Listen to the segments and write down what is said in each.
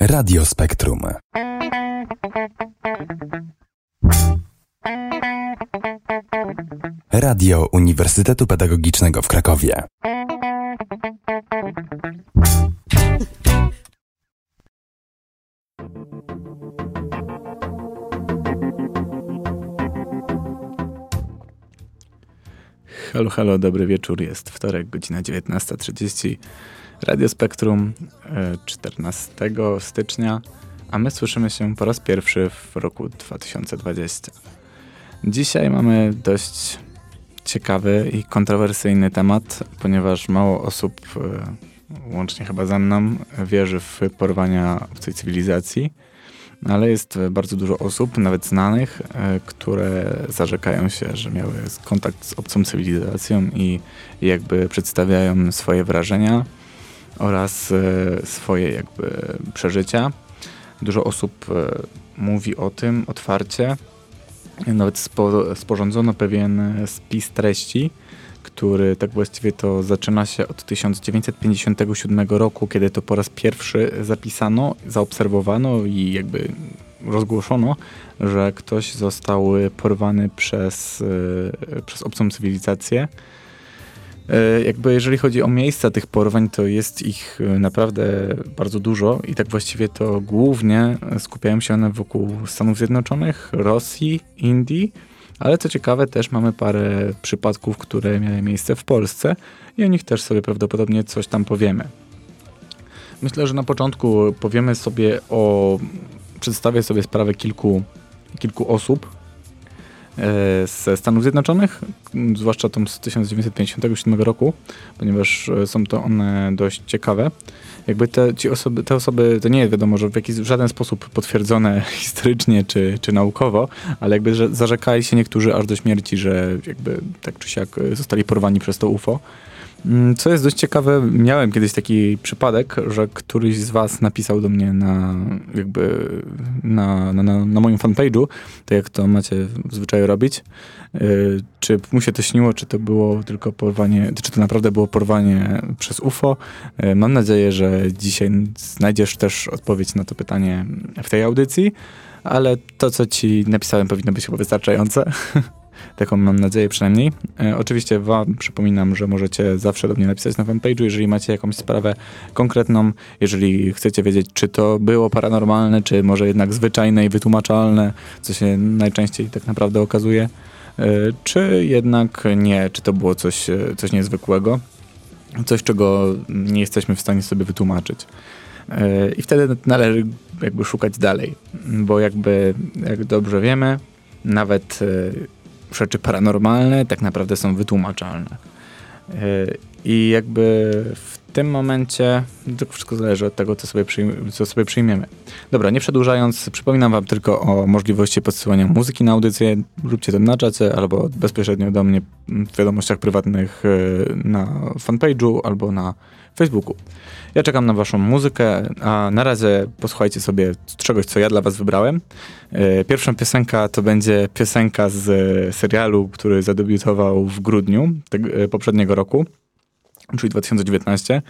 Radio Spektrum. Radio Uniwersytetu Pedagogicznego w Krakowie. Halo, halo, dobry wieczór. Jest wtorek, godzina 19.30. Radio Spektrum 14 e, stycznia, a my słyszymy się po raz pierwszy w roku 2020. Dzisiaj mamy dość ciekawy i kontrowersyjny temat, ponieważ mało osób, e, łącznie chyba ze mną, wierzy w porwania obcej cywilizacji ale jest bardzo dużo osób, nawet znanych, e, które zarzekają się, że miały kontakt z obcą cywilizacją i jakby przedstawiają swoje wrażenia oraz e, swoje jakby przeżycia. Dużo osób e, mówi o tym otwarcie. Nawet spo, sporządzono pewien spis treści, który tak właściwie to zaczyna się od 1957 roku, kiedy to po raz pierwszy zapisano, zaobserwowano i jakby rozgłoszono, że ktoś został porwany przez, e, przez obcą cywilizację. E, jakby jeżeli chodzi o miejsca tych porwań, to jest ich naprawdę bardzo dużo i tak właściwie to głównie skupiają się one wokół Stanów Zjednoczonych, Rosji, Indii, ale co ciekawe, też mamy parę przypadków, które miały miejsce w Polsce i o nich też sobie prawdopodobnie coś tam powiemy. Myślę, że na początku powiemy sobie o. Przedstawię sobie sprawę kilku, kilku osób ze Stanów Zjednoczonych, zwłaszcza tą z 1957 roku, ponieważ e, są to one dość ciekawe jakby te, ci osoby, te osoby, to nie jest wiadomo, że w, jakiś, w żaden sposób potwierdzone historycznie czy, czy naukowo, ale jakby że zarzekali się niektórzy aż do śmierci, że jakby tak czy siak zostali porwani przez to UFO. Mm, co jest dość ciekawe, miałem kiedyś taki przypadek, że któryś z was napisał do mnie na jakby na, na, na, na moim fanpage'u, tak jak to macie w zwyczaju robić, yy, czy mu się to śniło, czy to było tylko porwanie, czy to naprawdę było porwanie przez UFO. Yy, mam nadzieję, że dzisiaj znajdziesz też odpowiedź na to pytanie w tej audycji, ale to, co ci napisałem, powinno być chyba wystarczające. Taką mam nadzieję przynajmniej. E, oczywiście wam przypominam, że możecie zawsze do mnie napisać na fanpage'u, jeżeli macie jakąś sprawę konkretną, jeżeli chcecie wiedzieć, czy to było paranormalne, czy może jednak zwyczajne i wytłumaczalne, co się najczęściej tak naprawdę okazuje, e, czy jednak nie, czy to było coś, e, coś niezwykłego, coś, czego nie jesteśmy w stanie sobie wytłumaczyć. E, I wtedy należy jakby szukać dalej, bo jakby, jak dobrze wiemy, nawet rzeczy paranormalne tak naprawdę są wytłumaczalne. E, I jakby w tym momencie to wszystko zależy od tego, co sobie, co sobie przyjmiemy. Dobra, nie przedłużając, przypominam wam tylko o możliwości podsyłania muzyki na audycję. Róbcie to na czacie albo bezpośrednio do mnie w wiadomościach prywatnych e, na fanpage'u albo na Facebooku. Ja czekam na waszą muzykę, a na razie posłuchajcie sobie czegoś, co ja dla was wybrałem. E, pierwsza piosenka to będzie piosenka z serialu, który zadebiutował w grudniu tego, poprzedniego roku czyli 2019,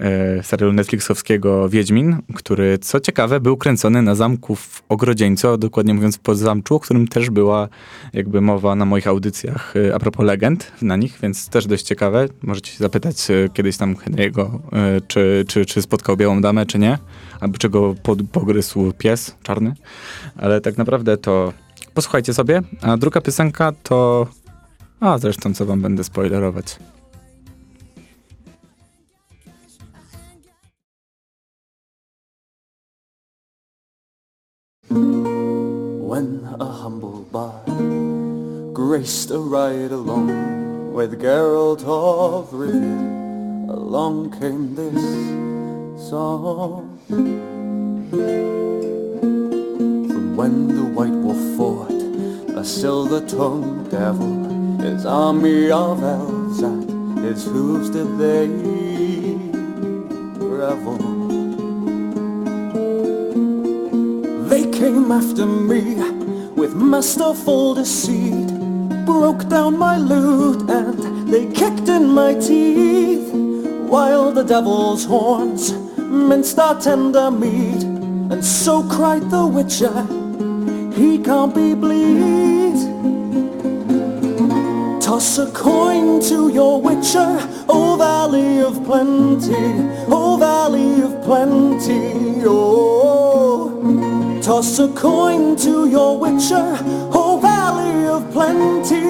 e, serialu Netflixowskiego Wiedźmin, który, co ciekawe, był kręcony na zamku w Ogrodzieńcu, dokładnie mówiąc w zamczu, o którym też była jakby mowa na moich audycjach e, a propos legend na nich, więc też dość ciekawe. Możecie się zapytać e, kiedyś tam Henry'ego, czy, czy, czy spotkał białą damę, czy nie, albo czego pod, pogryzł pies czarny, ale tak naprawdę to posłuchajcie sobie, a druga piosenka to... A zresztą co wam będę spoilerować. When a humble bard graced a ride along with Geralt of Rivia, along came this song. From when the White Wolf fought a silver-tongued devil, his army of elves at his hooves did they revel. Came after me with masterful deceit, broke down my lute and they kicked in my teeth. while the devil's horns minced our tender meat, and so cried the witcher, he can't be bleed. Toss a coin to your witcher, O valley of plenty, O valley of plenty, oh. Toss a coin to your witcher, O valley of plenty.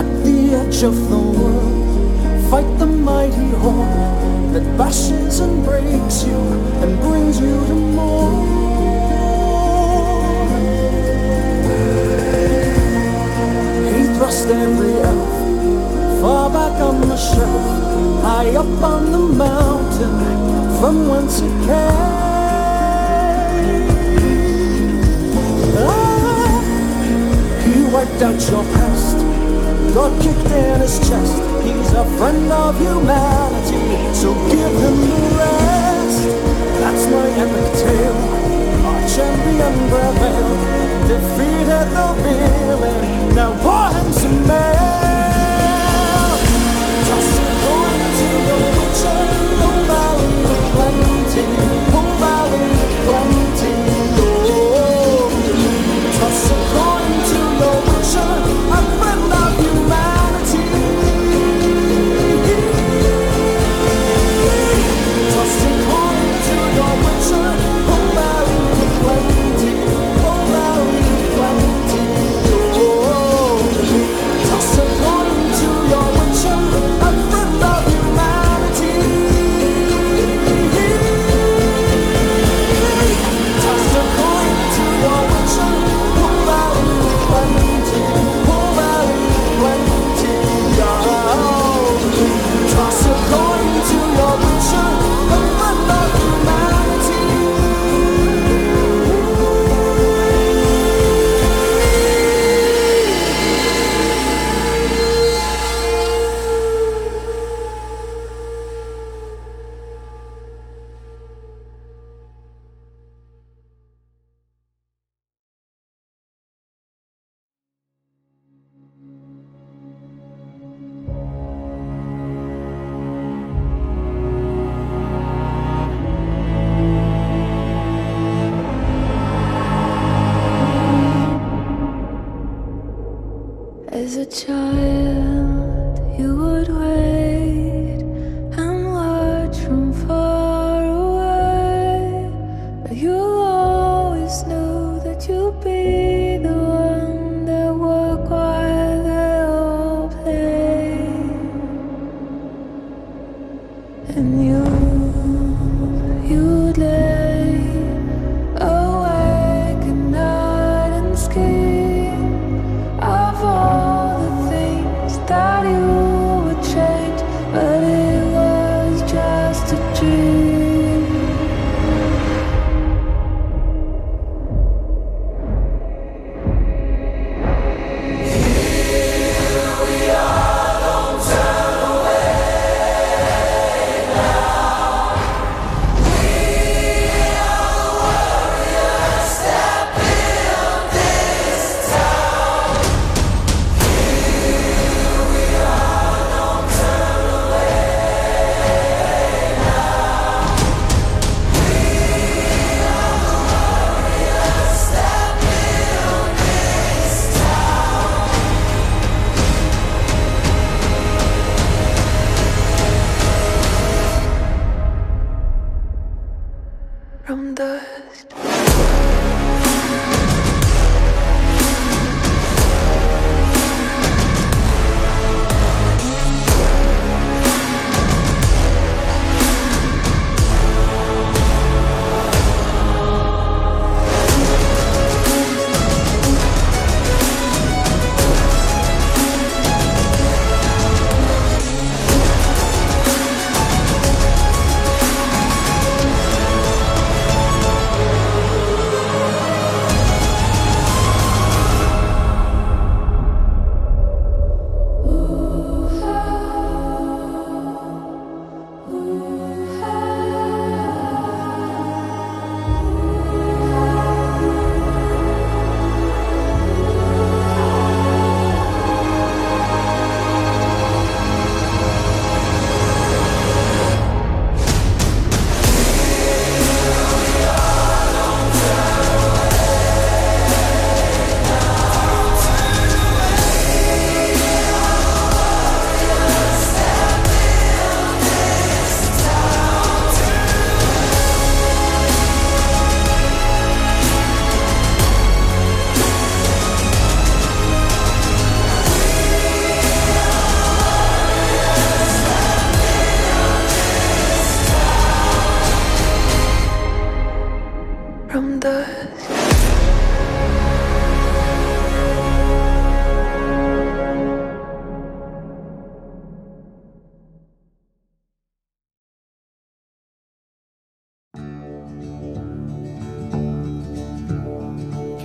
At the edge of the world Fight the mighty horde That bashes and breaks you And brings you to more He thrust every elf Far back on the shelf High up on the mountain From whence it came ah, He wiped out your past got kicked in his chest. He's a friend of humanity, so give him the rest. That's my epic tale. Our champion prevailed, defeated the villain. Now pour him some the witcher, the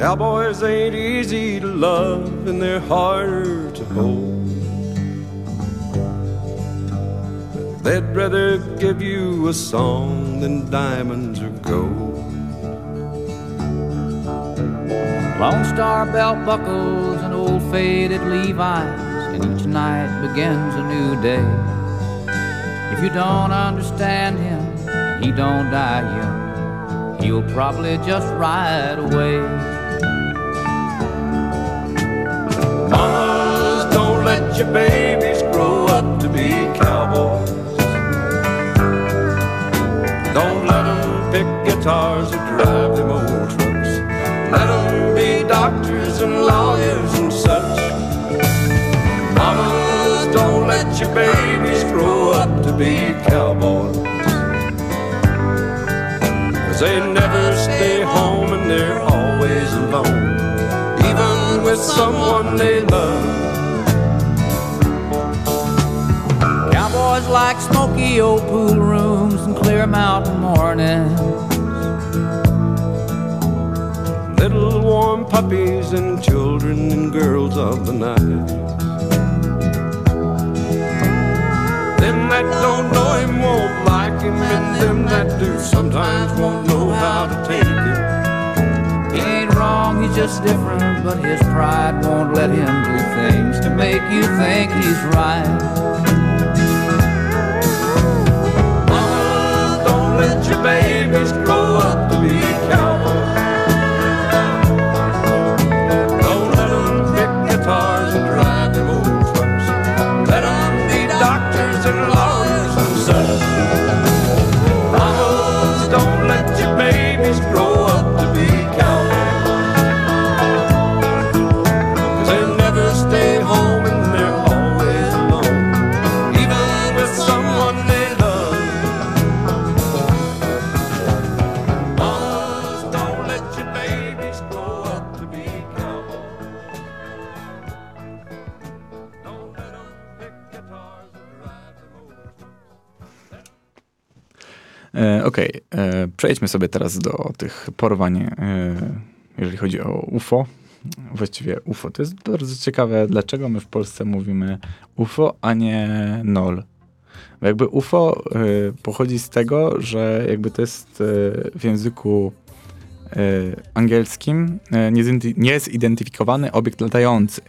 Cowboys ain't easy to love and they're harder to hold. They'd rather give you a song than diamonds or gold. Lone Star belt buckles and old faded Levi's, and each night begins a new day. If you don't understand him, he don't die young. He'll probably just ride away. Your babies grow up to be cowboys. Don't let them pick guitars or drive them old trucks. Let them be doctors and lawyers and such. Mamas, don't let your babies grow up to be cowboys. Cause they never stay home and they're always alone. Even with someone they love. Cowboys like smoky old pool rooms and clear mountain mornings. Little warm puppies and children and girls of the night. Them that don't know him won't like him, and them that do sometimes won't know how to take him. He ain't wrong, he's just different, but his pride won't let him do things to make you think he's right. Babies grow up to be cowboys. Okej, e, przejdźmy sobie teraz do tych porwań, e, jeżeli chodzi o UFO. Właściwie UFO. To jest bardzo ciekawe, dlaczego my w Polsce mówimy UFO, a nie NOL. Bo jakby UFO e, pochodzi z tego, że jakby to jest e, w języku e, angielskim e, niezidentyfikowany obiekt latający.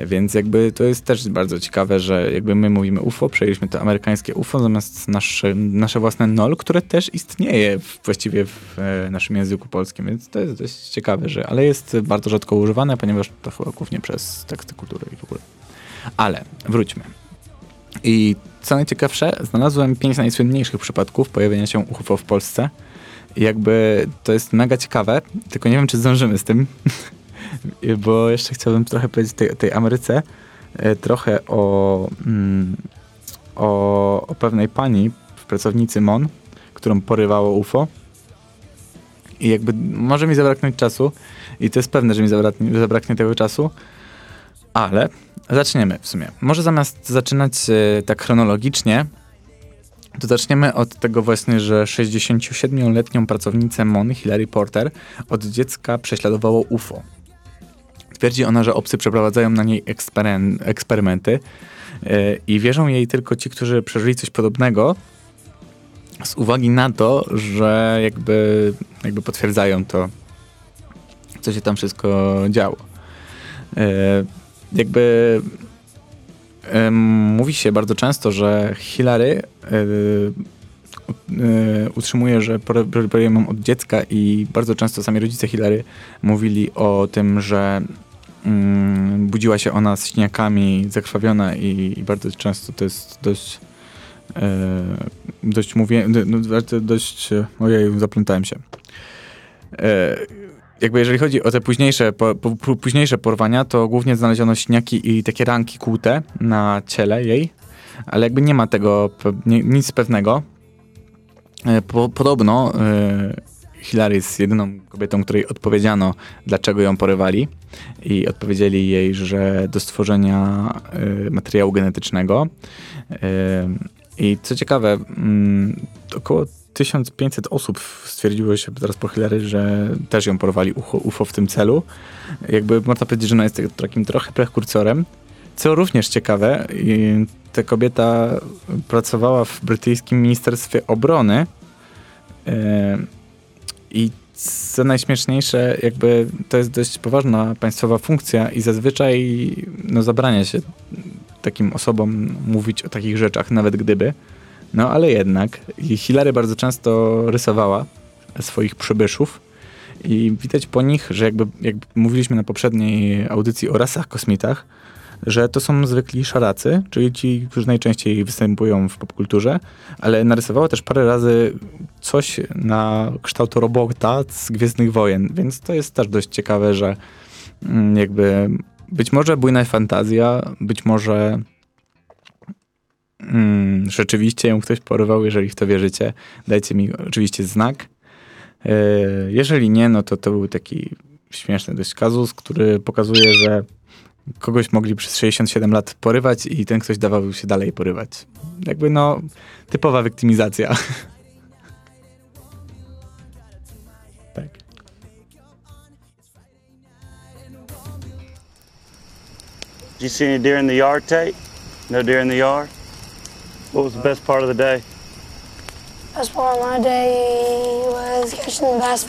Więc jakby to jest też bardzo ciekawe, że jakby my mówimy UFO, przejęliśmy to amerykańskie UFO zamiast nasze, nasze własne NOL, które też istnieje w, właściwie w e, naszym języku polskim, więc to jest dość ciekawe, że, ale jest bardzo rzadko używane, ponieważ to chyba głównie przez teksty kultury i w ogóle. Ale wróćmy. I co najciekawsze, znalazłem pięć najsłynniejszych przypadków pojawienia się UFO w Polsce. Jakby to jest mega ciekawe, tylko nie wiem, czy zdążymy z tym, bo jeszcze chciałbym trochę powiedzieć tej, tej Ameryce, e, trochę o, mm, o, o pewnej pani, pracownicy MON, którą porywało UFO. I jakby może mi zabraknąć czasu, i to jest pewne, że mi zabraknie, zabraknie tego czasu, ale zaczniemy w sumie. Może zamiast zaczynać e, tak chronologicznie, to zaczniemy od tego właśnie, że 67-letnią pracownicę MON, Hillary Porter, od dziecka prześladowało UFO. Twierdzi ona, że obcy przeprowadzają na niej ekspery- eksperymenty e, i wierzą jej tylko ci, którzy przeżyli coś podobnego, z uwagi na to, że jakby, jakby potwierdzają to, co się tam wszystko działo. E, jakby mówi się bardzo często, że Hillary e, e, utrzymuje, że problem ją od dziecka i bardzo często sami rodzice Hillary mówili o tym, że mm, budziła się ona z śniakami, zakrwawiona i, i bardzo często to jest dość e, dość mówię, no, dość, e, ojej, zaplątałem się. Jakby jeżeli chodzi o te późniejsze, po, po, późniejsze porwania, to głównie znaleziono śniaki i takie ranki kłute na ciele jej, ale jakby nie ma tego nie, nic pewnego. E, po, podobno Hillary jest jedyną kobietą, której odpowiedziano, dlaczego ją porywali i odpowiedzieli jej, że do stworzenia e, materiału genetycznego. E, I co ciekawe, mm, około 1500 osób stwierdziło się teraz po Hillary, że też ją porwali UFO, UFO w tym celu. Jakby można powiedzieć, że ona jest takim trochę prekursorem. Co również ciekawe, ta kobieta pracowała w brytyjskim Ministerstwie Obrony e, i co najśmieszniejsze, jakby to jest dość poważna państwowa funkcja i zazwyczaj no, zabrania się takim osobom mówić o takich rzeczach, nawet gdyby. No ale jednak. Hilary bardzo często rysowała swoich przybyszów i widać po nich, że jakby, jakby mówiliśmy na poprzedniej audycji o rasach kosmitach, że to są zwykli szaracy, czyli ci, którzy najczęściej występują w popkulturze, ale narysowała też parę razy coś na kształt robota z Gwiezdnych Wojen, więc to jest też dość ciekawe, że mm, jakby być może bujna fantazja, być może mm, rzeczywiście ją ktoś porywał, jeżeli w to wierzycie, dajcie mi oczywiście znak. E, jeżeli nie, no to to był taki śmieszny dość kazus, który pokazuje, że kogoś mogli przez 67 lat porywać i ten ktoś dawał się dalej porywać. Jakby no, typowa wiktymizacja. tak. Did you see any deer in the yard, Tate? No deer in the yard? What was the best part of the day? Best part of my day was catching the bass.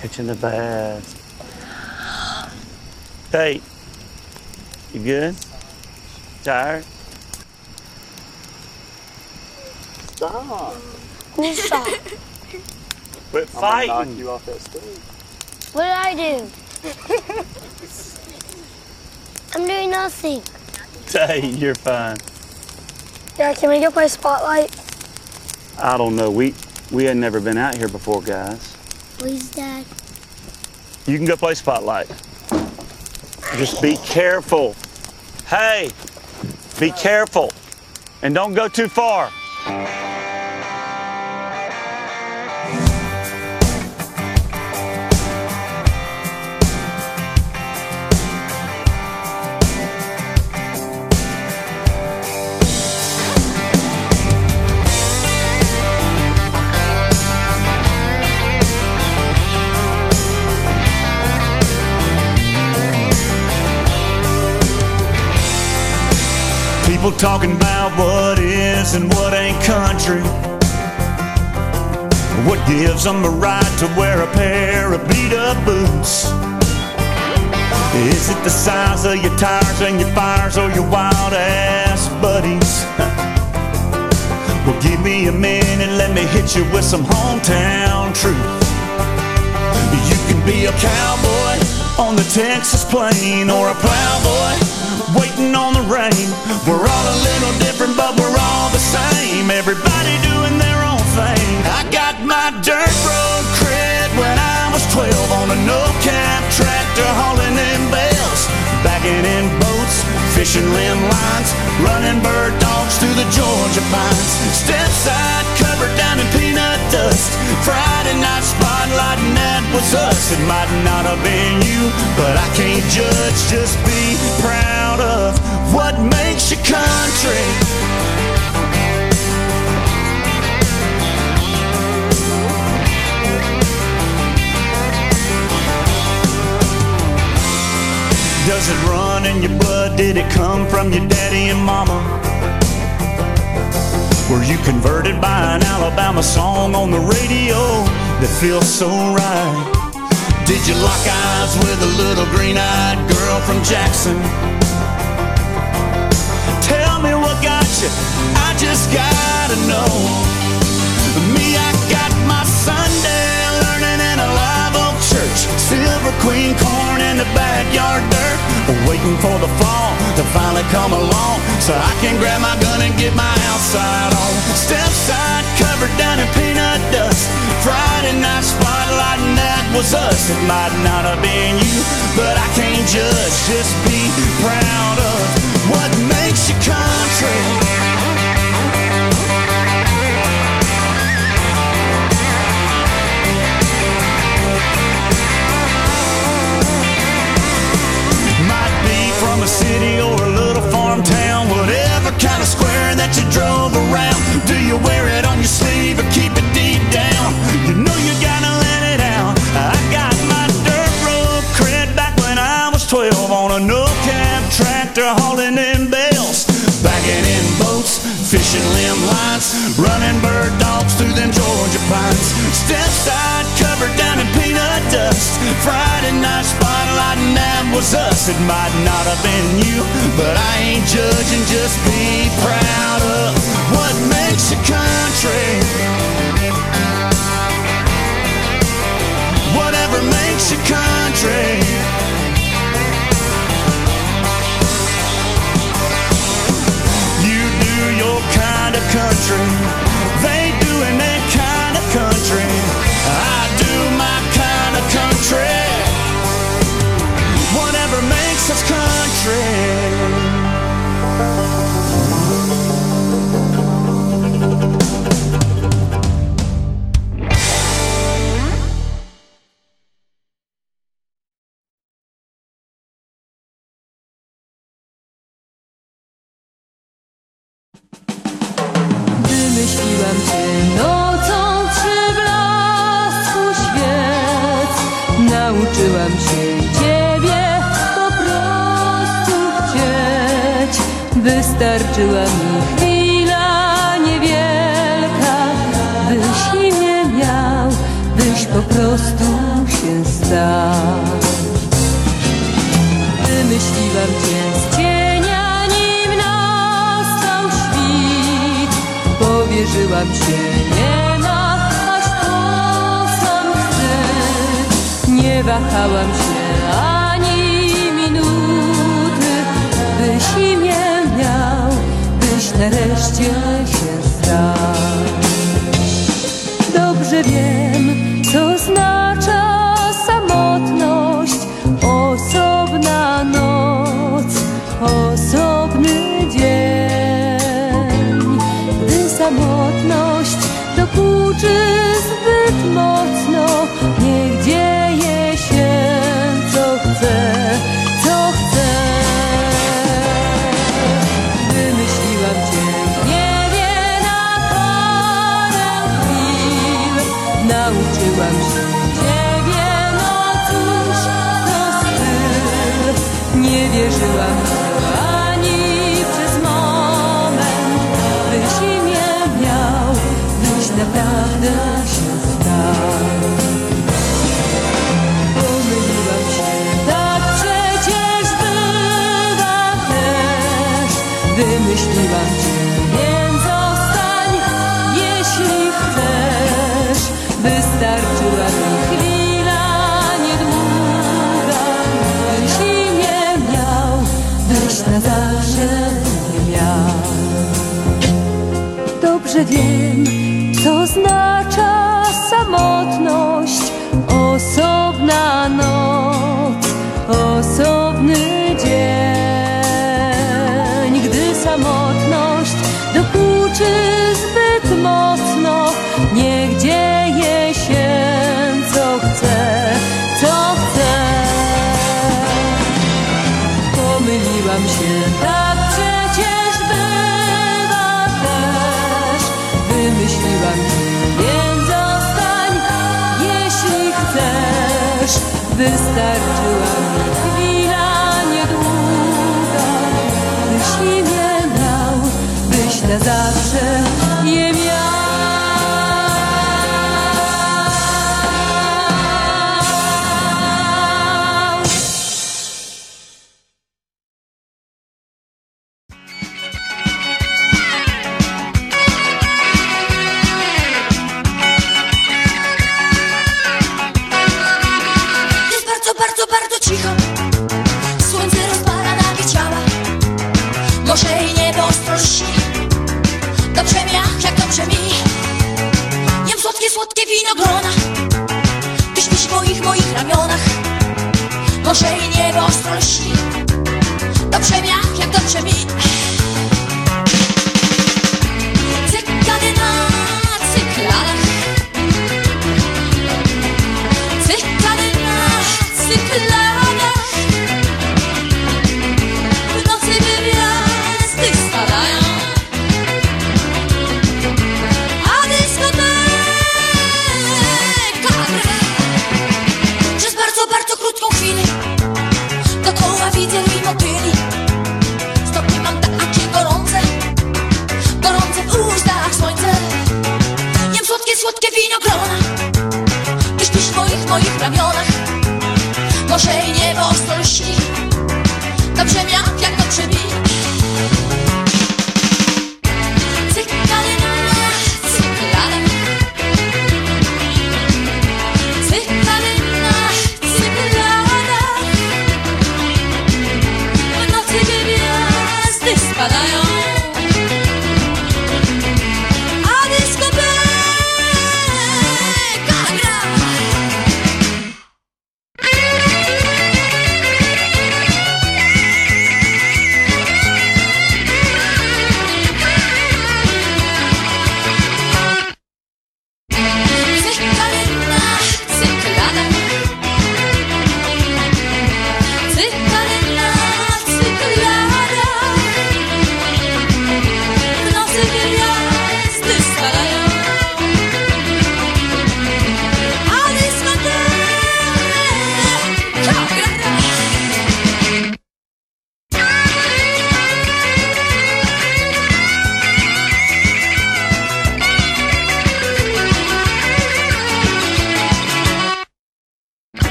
Catching the bass. Tate, you good? Tired? Stop. Who shot? Quit fighting. I'm knock you off that stage. What did I do? I'm doing nothing. Tate, you're fine. Yeah, can we go play Spotlight? I don't know. We we had never been out here before, guys. Please, Dad. You can go play Spotlight. Just be careful. Hey, be careful. And don't go too far. People talking about what is and what ain't country. What gives them the right to wear a pair of beat up boots? Is it the size of your tires and your fires or your wild ass buddies? Well, give me a minute, let me hit you with some hometown truth. You can be a cowboy on the Texas plain or a plowboy waiting on the rain. We're all a little different, but we're all the same. Everybody doing their own thing. I got my dirt road cred when I was 12 on a no-cap tractor hauling in bales, backing in boats, fishing limb lines, running bird dogs through the Georgia pines. Step side covered down in peanut dust. Friday night spotlight, and that was us. It might not have been you, but I can't judge. Just be proud of what makes your country. Does it run in your blood? Did it come from your daddy and mama? Were you converted by an Alabama song on the radio that feels so right? Did you lock eyes with a little green-eyed girl from Jackson? Tell me what got you, I just gotta know. Me, I church. Silver queen corn in the backyard dirt. Waiting for the fall to finally come along so I can grab my gun and get my outside on. Step side covered down in peanut dust. Friday night spotlight and that was us. It might not have been you, but I can't judge. Just be proud of what makes city or a little farm town, whatever kind of square that you drove around. Do you wear it on your sleeve or keep it deep down? You know you gotta let it out. I got my dirt road cred back when I was 12 on a no cab tractor hauling in bales, bagging in boats, fishing limb lines, running bird dogs through them Georgia pines. step side. was us, it might not have been you. But I ain't judging, just be proud of what makes a country. Whatever makes a country. You do your kind of country. else's country. razem chwila niewielka Byś imię miał, byś po prostu się stał Wymyśliłam cię z cienia, nim nastał świt. Powierzyłam się nie ma, aż to sam chcę. Nie wahałam się wymyśliłam cię. Więc zostań, jeśli chcesz, wystarczyła mi chwila niedługa. Jeśli nie miał, byś na zawsze nie miał. Dobrze wiem, co znaczy This estar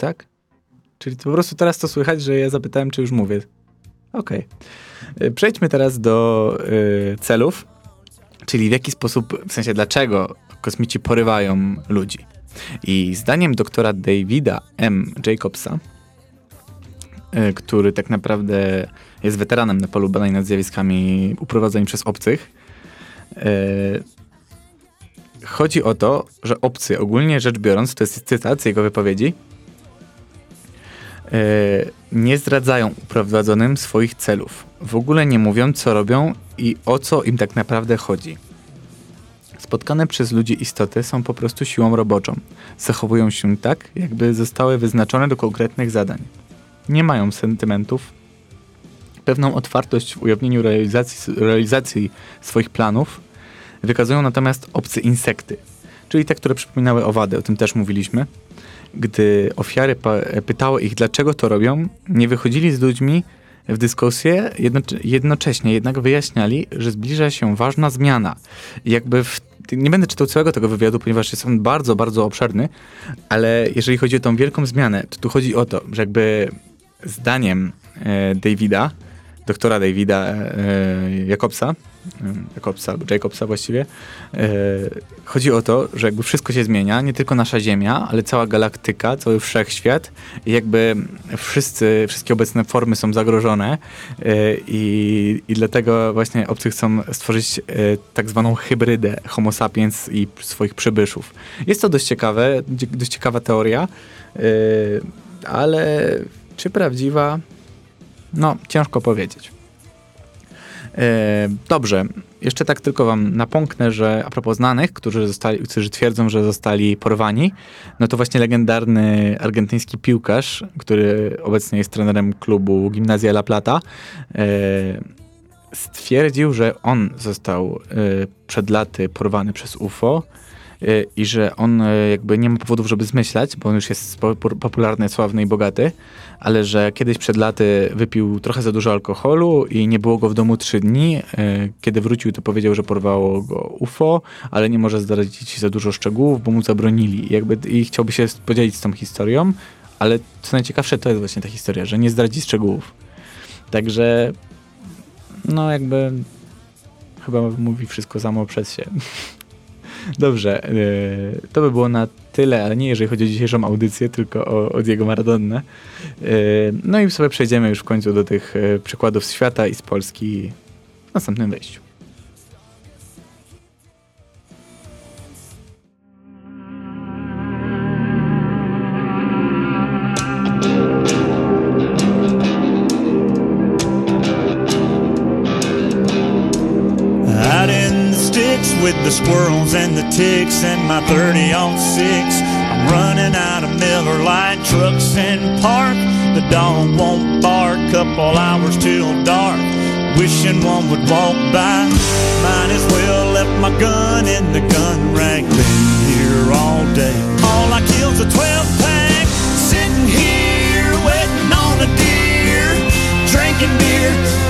tak? Czyli po prostu teraz to słychać, że ja zapytałem, czy już mówię. Okej. Y, Przejdźmy teraz do y, celów, czyli w jaki sposób, w sensie dlaczego kosmici porywają ludzi. I zdaniem doktora Davida M. Jacobsa, y, który tak naprawdę jest weteranem na polu badań nad zjawiskami uprowadzeń przez obcych, y, chodzi o to, że obcy, ogólnie rzecz biorąc, to jest cytat z jego wypowiedzi, nie zdradzają uprowadzonym swoich celów. W ogóle nie mówią, co robią i o co im tak naprawdę chodzi. Spotkane przez ludzi istoty są po prostu siłą roboczą. Zachowują się tak, jakby zostały wyznaczone do konkretnych zadań. Nie mają sentymentów. Pewną otwartość w ujawnieniu realizacji, realizacji swoich planów wykazują natomiast obce insekty, czyli te, które przypominały owady, o tym też mówiliśmy. Gdy ofiary pytały ich, dlaczego to robią, nie wychodzili z ludźmi w dyskusję, jednocze- jednocześnie jednak wyjaśniali, że zbliża się ważna zmiana. Jakby w, nie będę czytał całego tego wywiadu, ponieważ jest on bardzo, bardzo obszerny, ale jeżeli chodzi o tą wielką zmianę, to tu chodzi o to, że jakby zdaniem e, Davida, doktora Davida e, Jakobsa, e, Jakobsa, albo Jacobsa właściwie, e, chodzi o to, że jakby wszystko się zmienia, nie tylko nasza Ziemia, ale cała galaktyka, cały wszechświat i jakby wszyscy, wszystkie obecne formy są zagrożone e, i, i dlatego właśnie obcy chcą stworzyć e, tak zwaną hybrydę homo sapiens i swoich przybyszów. Jest to dość ciekawe, dość ciekawa teoria, ale czy prawdziwa? No, ciężko powiedzieć. E, dobrze, jeszcze tak tylko wam napomknę, że a propos znanych, którzy, zostali, którzy twierdzą, że zostali porwani, no to właśnie legendarny argentyński piłkarz, który obecnie jest trenerem klubu Gimnazja La Plata, e, stwierdził, że on został e, przed laty porwany przez UFO i że on e, jakby nie ma powodów, żeby zmyślać, bo on już jest popularny, sławny i bogaty, ale że kiedyś przed laty wypił trochę za dużo alkoholu i nie było go w domu trzy dni. E, Kiedy wrócił, to powiedział, że porwało go UFO, ale nie może zdradzić za dużo szczegółów, bo mu zabronili. Jakby, I chciałby się podzielić z tą historią, ale co najciekawsze, to jest właśnie ta historia, że nie zdradzi szczegółów. Także no jakby chyba mówi wszystko samo przez się. Dobrze, e, to by było na tyle, ale nie jeżeli chodzi o dzisiejszą audycję, tylko o, o Diego Maradonę. E, No i sobie przejdziemy już w końcu do tych e, przykładów z świata i z Polski w następnym wejściu. with the squirrels and the ticks and my 30 on 6. I'm running out of Miller Lite trucks and park. The dog won't bark, couple hours till dark. Wishing one would walk by. Might as well left my gun in the gun rack. Been here all day. All I kill's a 12 pack. Sitting here waiting on a deer. Drinking beer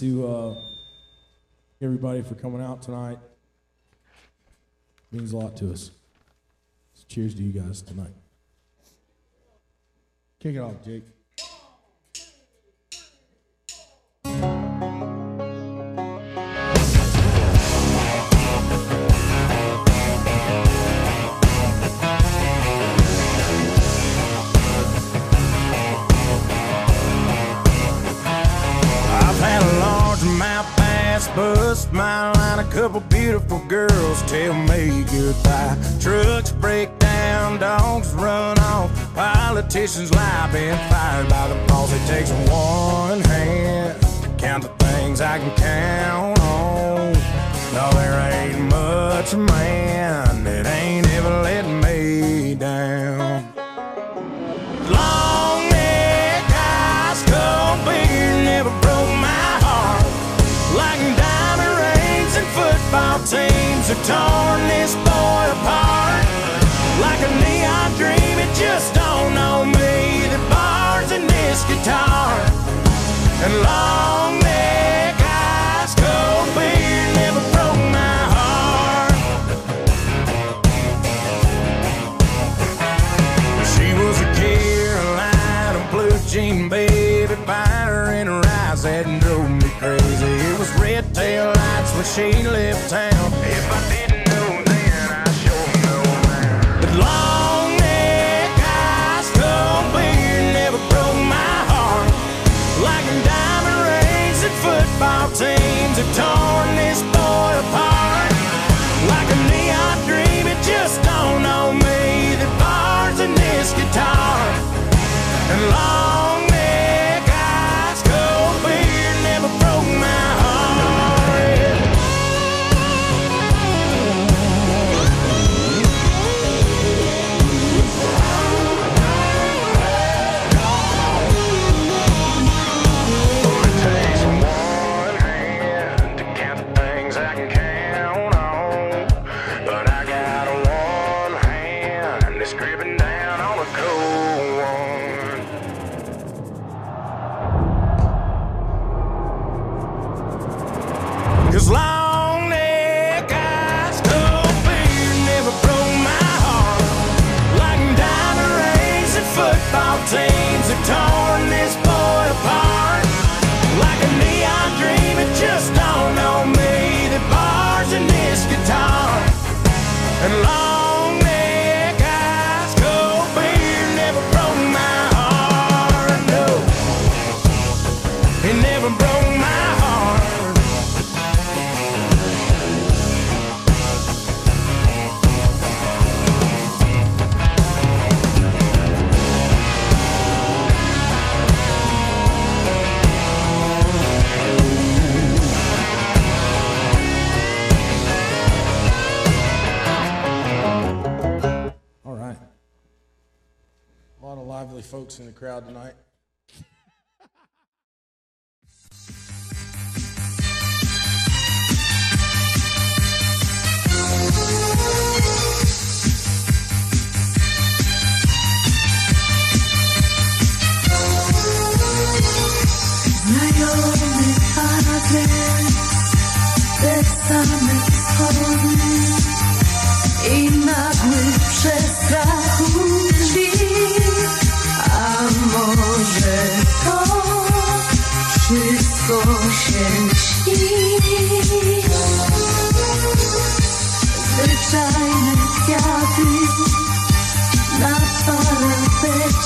to uh, everybody for coming out tonight. It means a lot to us. So cheers to you guys tonight. Kick it off, Jake. bust my line, a couple beautiful girls tell me goodbye. Trucks break down, dogs run off, politicians lie, been fired by the boss. It takes one hand to count the things I can count on. No, there ain't much man that ain't ever let me. are torn this boy apart like a neon dream. It just don't know me. The bars in this guitar and long. driving me crazy. It was red tail lights when she left town. If I didn't know then, I sure know now. But long folks in the crowd tonight.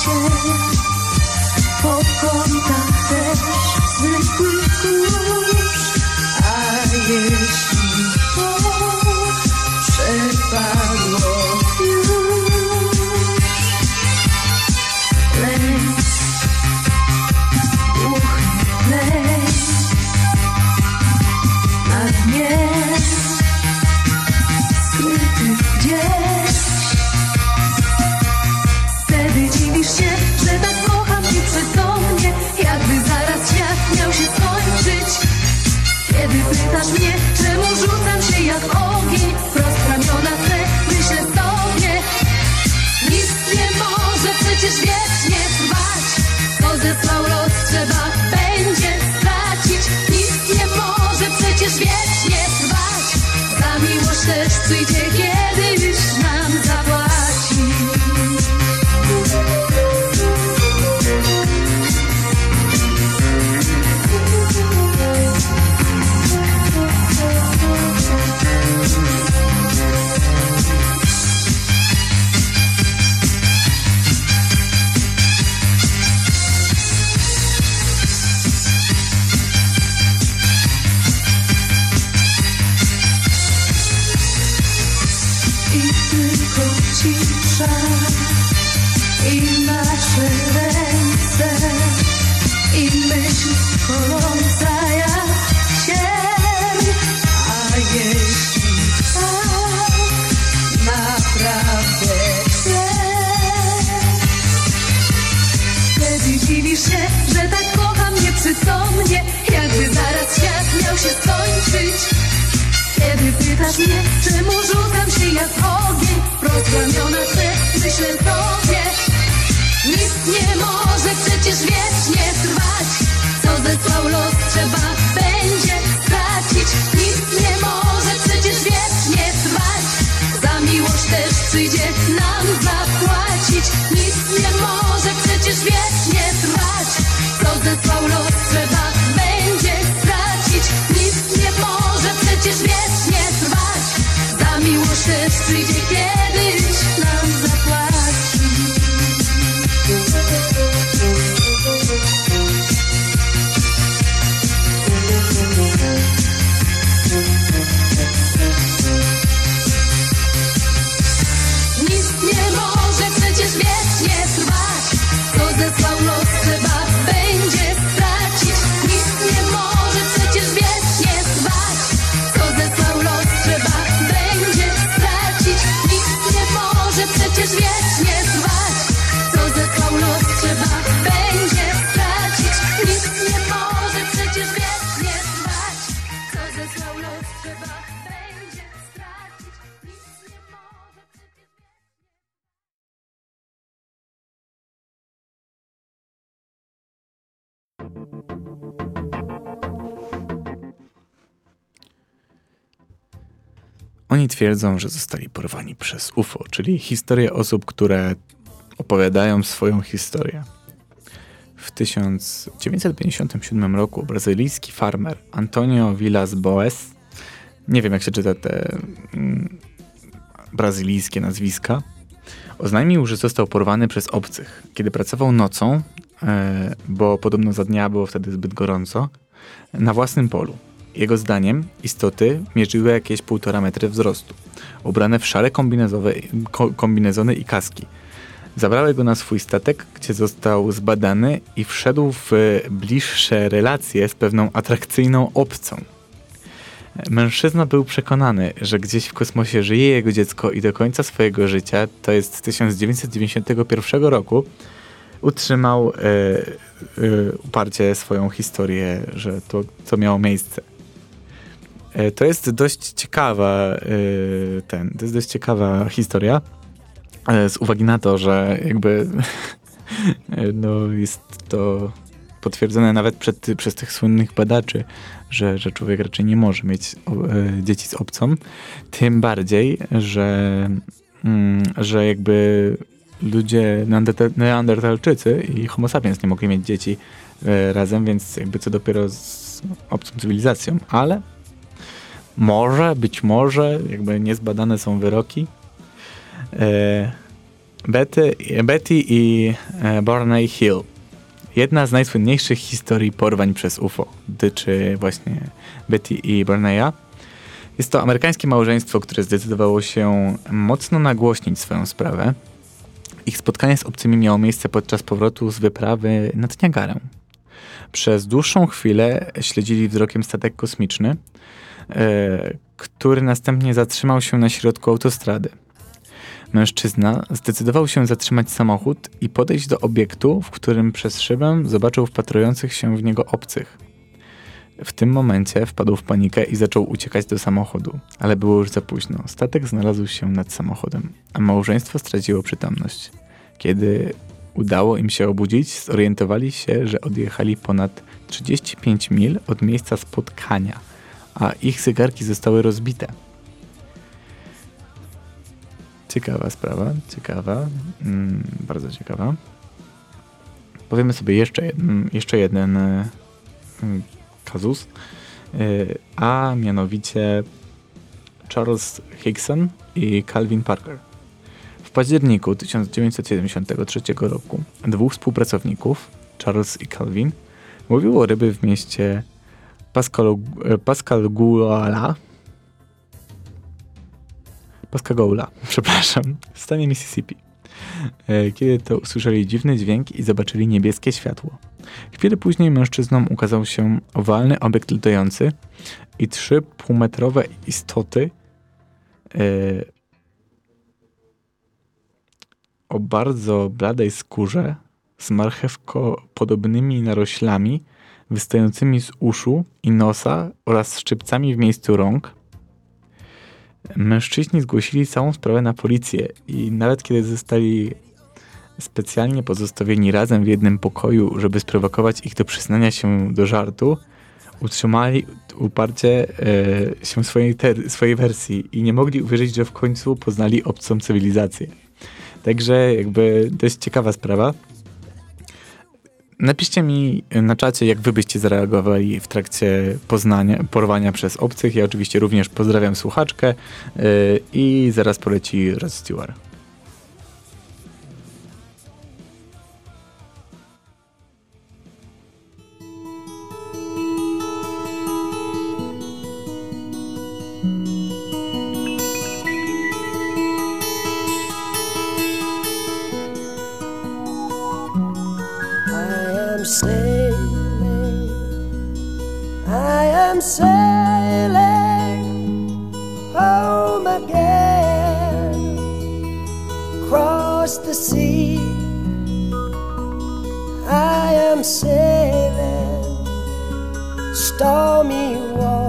Cię pokonam też zwykły Oni twierdzą, że zostali porwani przez UFO, czyli historię osób, które opowiadają swoją historię. W 1957 roku brazylijski farmer Antonio Villas Boas, nie wiem jak się czyta te mm, brazylijskie nazwiska, oznajmił, że został porwany przez obcych, kiedy pracował nocą, e, bo podobno za dnia było wtedy zbyt gorąco, na własnym polu. Jego zdaniem istoty mierzyły jakieś 1,5 metry wzrostu, ubrane w szare kombinezony i kaski. Zabrały go na swój statek, gdzie został zbadany i wszedł w bliższe relacje z pewną atrakcyjną obcą. Mężczyzna był przekonany, że gdzieś w kosmosie żyje jego dziecko i do końca swojego życia, to jest z 1991 roku, utrzymał e, e, uparcie swoją historię, że to, to miało miejsce. E, To jest dość ciekawa e, ten, to jest dość ciekawa historia e, z uwagi na to, że jakby no jest to potwierdzone nawet przed, przez tych słynnych badaczy, że, że człowiek raczej nie może mieć dzieci z obcą. Tym bardziej, że, mm, że jakby ludzie, neanderta- neandertalczycy i homo sapiens nie mogli mieć dzieci razem, więc jakby co dopiero z obcą cywilizacją, ale może, być może, jakby niezbadane są wyroki. E, Betty, Betty i e, Barney Hill. Jedna z najsłynniejszych historii porwań przez UFO dotyczy właśnie Betty i Barneya. Jest to amerykańskie małżeństwo, które zdecydowało się mocno nagłośnić swoją sprawę. Ich spotkanie z obcymi miało miejsce podczas powrotu z wyprawy nad Niagarę. Przez dłuższą chwilę śledzili wzrokiem statek kosmiczny, e, który następnie zatrzymał się na środku autostrady. Mężczyzna zdecydował się zatrzymać samochód i podejść do obiektu, w którym przez szybę zobaczył wpatrujących się w niego obcych. W tym momencie wpadł w panikę i zaczął uciekać do samochodu, ale było już za późno. Statek znalazł się nad samochodem, a małżeństwo straciło przytomność. Kiedy udało im się obudzić, zorientowali się, że odjechali ponad 35 mil od miejsca spotkania, a ich zegarki zostały rozbite. Ciekawa sprawa, ciekawa, mm, bardzo ciekawa. Powiemy sobie jeszcze jeden, jeszcze jeden mm, kazus, e, a mianowicie Charles Hickson i Calvin Parker. Październiku 1973 roku dwóch współpracowników, Charles i Calvin, łowiło ryby w mieście Pascal, Guala Pascagoula, przepraszam, w stanie Mississippi. E, Kiedy to usłyszeli dziwny dźwięk i zobaczyli niebieskie światło. Chwilę później mężczyznom ukazał się owalny obiekt latający i trzy półmetrowe istoty e, o bardzo bladej skórze z marchewko-podobnymi naroślami wystającymi z uszu i nosa oraz szczypcami w miejscu rąk. Mężczyźni zgłosili całą sprawę na policję i nawet kiedy zostali specjalnie pozostawieni razem w jednym pokoju, żeby sprowokować ich do przyznania się do żartu, utrzymali uparcie e, się swojej, swojej wersji i nie mogli uwierzyć, że w końcu poznali obcą cywilizację. Także jakby dość ciekawa sprawa. Napiszcie mi na czacie, jak wy byście zareagowali w trakcie poznania, porwania przez obcych. Ja oczywiście również pozdrawiam słuchaczkę yy, i zaraz poleci Rod Stewart. Sailing, I am sailing home again, across the sea. I am sailing stormy waters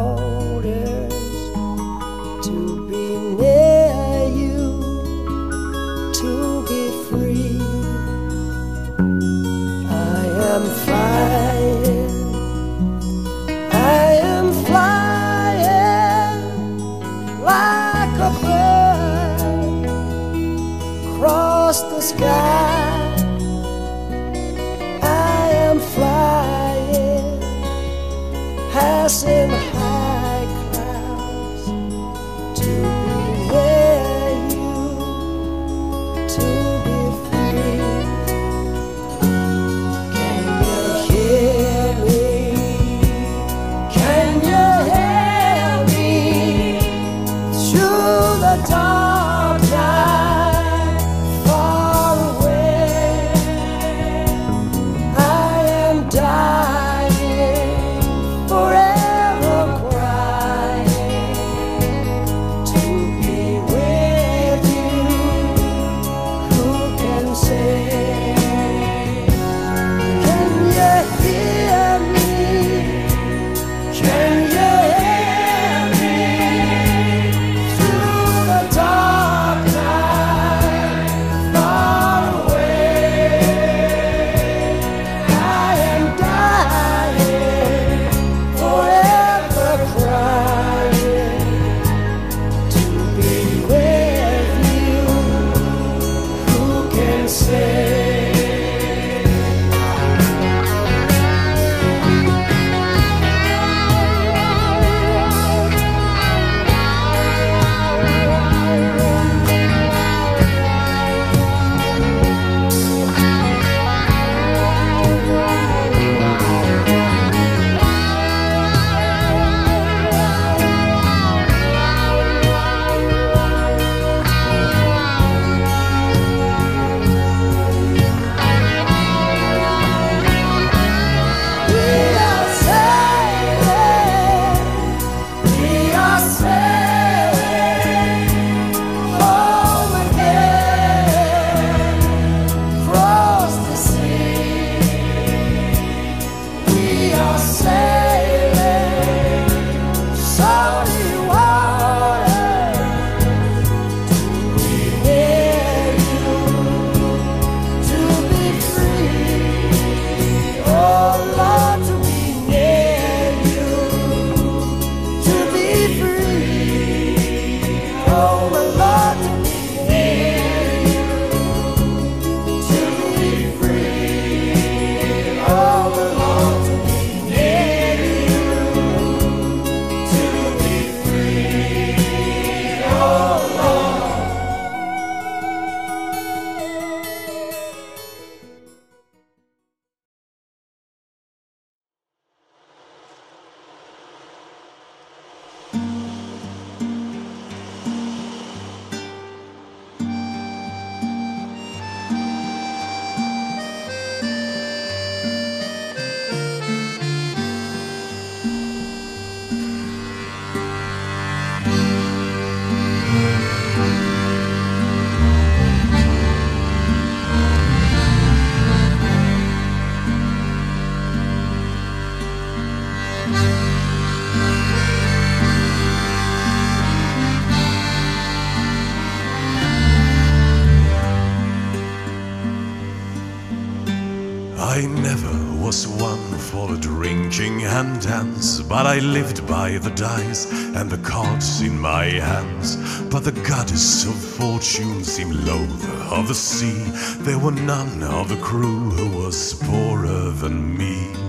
I lived by the dice and the cards in my hands. But the goddess of fortune seemed loath of the sea. There were none of the crew who was poorer than me.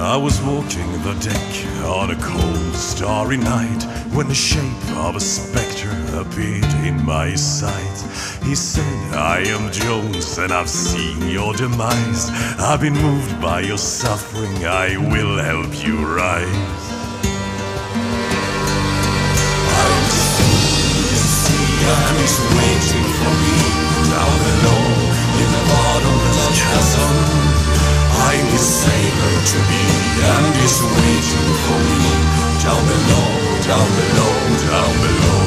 I was walking the deck on a cold, starry night when the shape of a spectre appeared in my sight. He said, I am Jones and I've seen your demise. I've been moved by your suffering, I will help you rise. I'm waiting for me down below in the bottomless chasm. I'm his sailor to be, and he's waiting for me down below, down below, down below.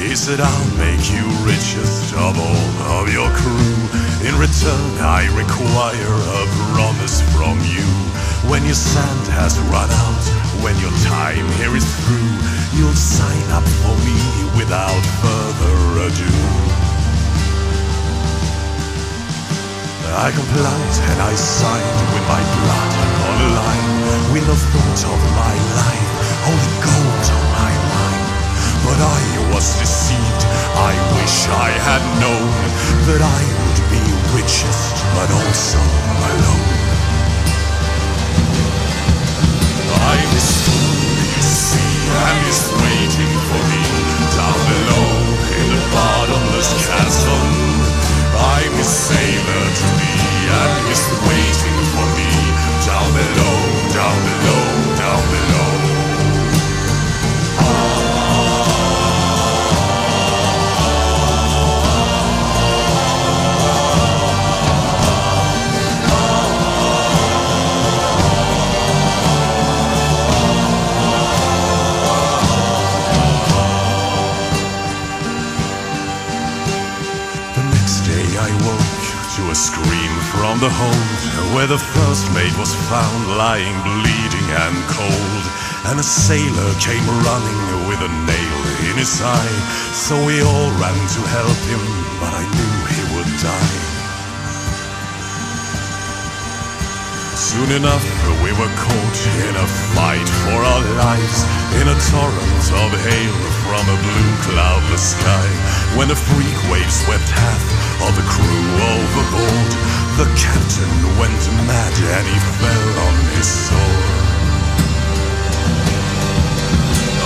He said, I'll make you richest of all of your crew. In return, I require a promise from you. When your sand has run out, when your time here is through, you'll sign up for me without further ado. I complied and I signed with my blood on the line, with the thought of my life, only gold on my mind. But I was deceived. I wish I had known that I would be richest, but also alone. I'm his fool, you see, and he's waiting for me down below in the bottomless chasm. I'm his sailor to be, and he's waiting for me down below, down below, down below. Scream from the hold where the first mate was found lying bleeding and cold. And a sailor came running with a nail in his eye. So we all ran to help him, but I knew he would die. Soon enough, we were caught in a fight for our lives in a torrent of hail from a blue cloudless sky. When a freak wave swept half of the crew overboard, the captain went mad and he fell on his sword.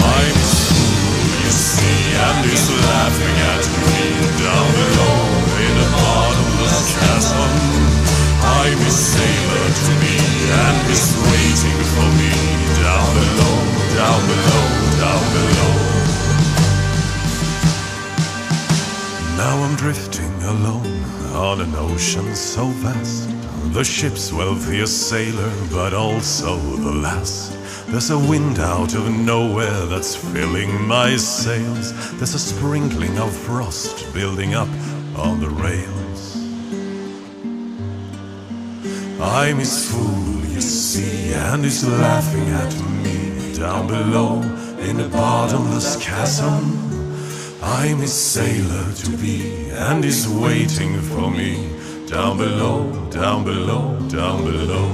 I'm fool, you see, and he's laughing at me down below in a bottomless chasm. I'm his sailor to be, and he's waiting for me down below, down below, down below. Now I'm drifting alone on an ocean so vast. The ship's wealthiest sailor, but also the last. There's a wind out of nowhere that's filling my sails. There's a sprinkling of frost building up on the rails. I'm his fool, you see, and he's laughing at me down below in the bottomless chasm. I'm his sailor to be, and he's waiting for me. Down below, down below, down below.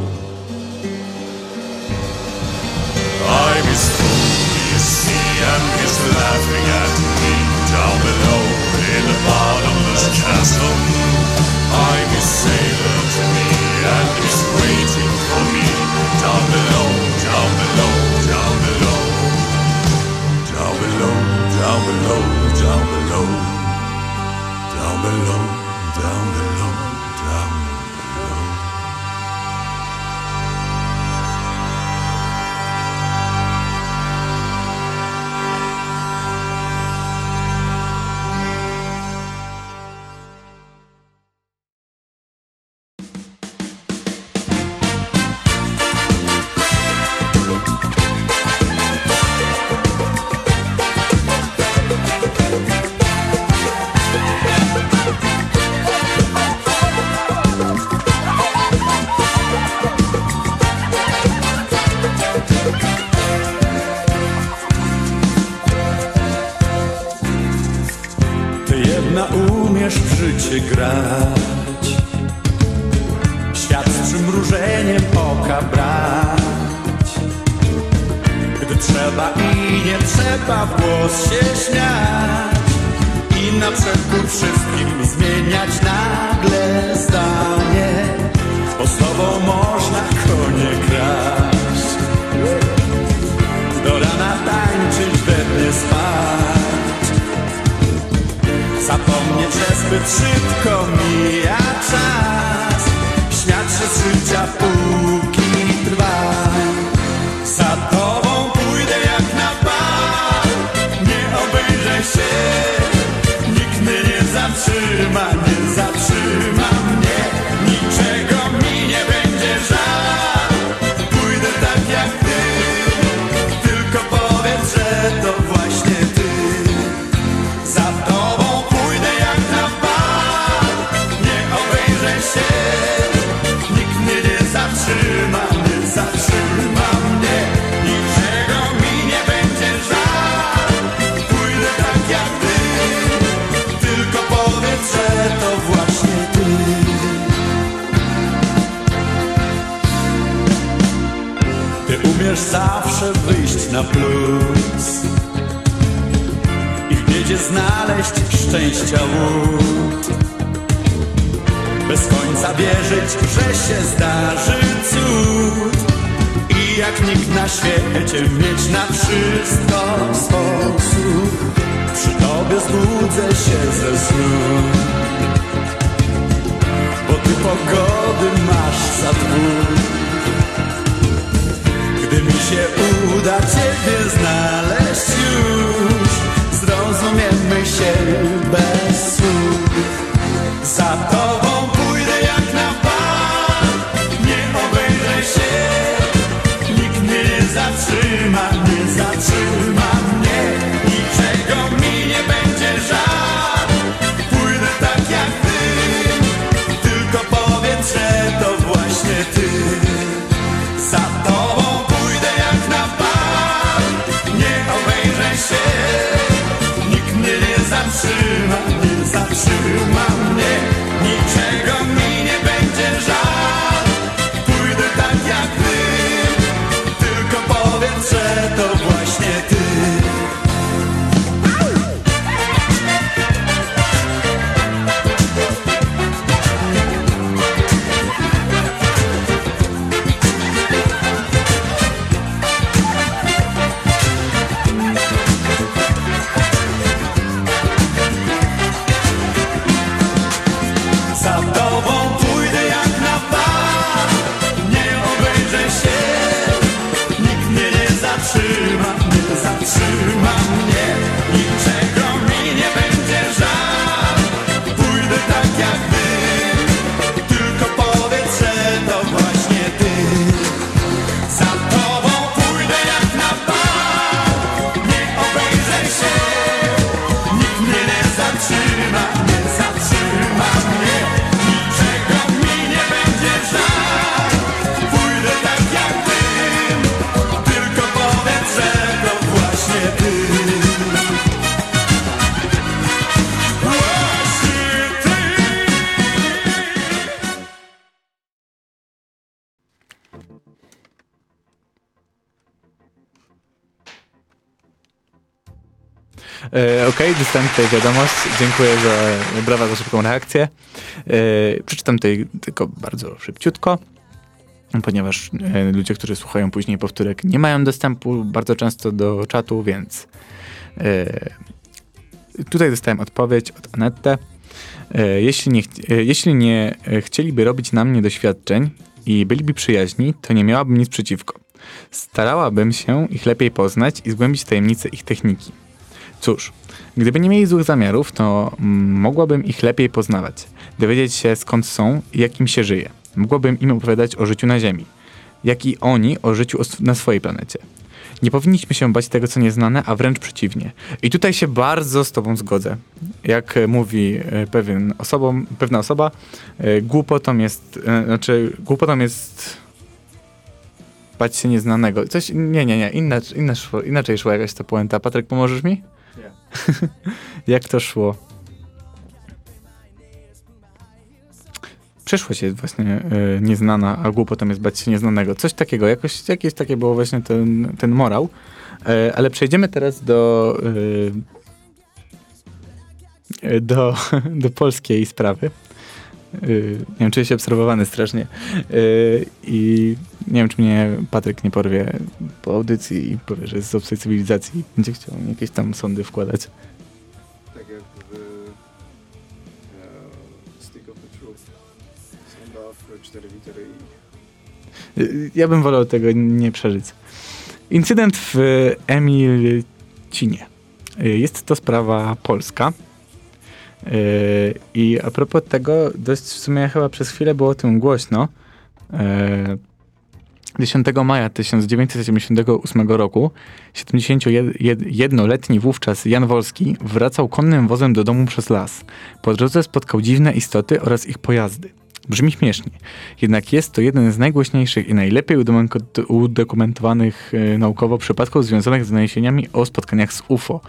I'm his fool, you see, and he's laughing at me. Down below in the bottomless chasm. I'm his sailor to me, and he's waiting for me. Down below, down below, down below, down below, down below, belong. Biedzie znaleźć szczęścia łód Bez końca wierzyć, że się zdarzy cud. I jak nikt na świecie mieć na wszystko sposób Przy tobie zbudzę się ze snu. Bo ty pogody masz za dwóch gdy mi się uda Ciebie znaleźć już Zrozumiemy się bez słów. Za Tobą my Dostałem tutaj wiadomość. Dziękuję za brawa za szybką reakcję. E, przeczytam tutaj tylko bardzo szybciutko, ponieważ e, ludzie, którzy słuchają później powtórek, nie mają dostępu bardzo często do czatu, więc e, tutaj dostałem odpowiedź od Anette. Jeśli, nie, jeśli nie chcieliby robić na mnie doświadczeń i byliby przyjaźni, to nie miałabym nic przeciwko. Starałabym się ich lepiej poznać i zgłębić tajemnice ich techniki. Cóż, gdyby nie mieli złych zamiarów, to mm, mogłabym ich lepiej poznawać, dowiedzieć się skąd są i jak im się żyje. Mogłabym im opowiadać o życiu na Ziemi, jak i oni o życiu na swojej planecie. Nie powinniśmy się bać tego, co nieznane, a wręcz przeciwnie. I tutaj się bardzo z tobą zgodzę. Jak e, mówi e, pewien pewna osoba, e, głupotą jest, znaczy głupotą jest bać się nieznanego. Coś, nie, nie, nie, szło, inaczej szła jakaś ta puenta. Patryk, pomożesz mi? Jak to szło? przyszłość jest właśnie e, nieznana, a głupotą jest bać się nieznanego. Coś takiego, jakoś, jakieś takie było właśnie ten, ten morał. E, ale przejdziemy teraz do, e, do, do polskiej sprawy. E, nie wiem, czuję się obserwowany strasznie. E, I nie wiem, czy mnie Patryk nie porwie po audycji i powie, że jest z obcej cywilizacji i będzie chciał mi jakieś tam sądy wkładać. Tak jak w e, Stick of the Truth. Sąd off, cztery litery i Y, Ja bym wolał tego nie przeżyć. Incydent w Emilcinie. Y, Jest to sprawa polska. Y, I a propos tego, dość w sumie chyba przez chwilę było o tym głośno. Y, 10 maja 1978 roku 71-letni wówczas Jan Wolski wracał konnym wozem do domu przez las. Po drodze spotkał dziwne istoty oraz ich pojazdy. Brzmi śmiesznie, jednak jest to jeden z najgłośniejszych i najlepiej udokument- udokumentowanych e, naukowo przypadków związanych z doniesieniami o spotkaniach z UFO.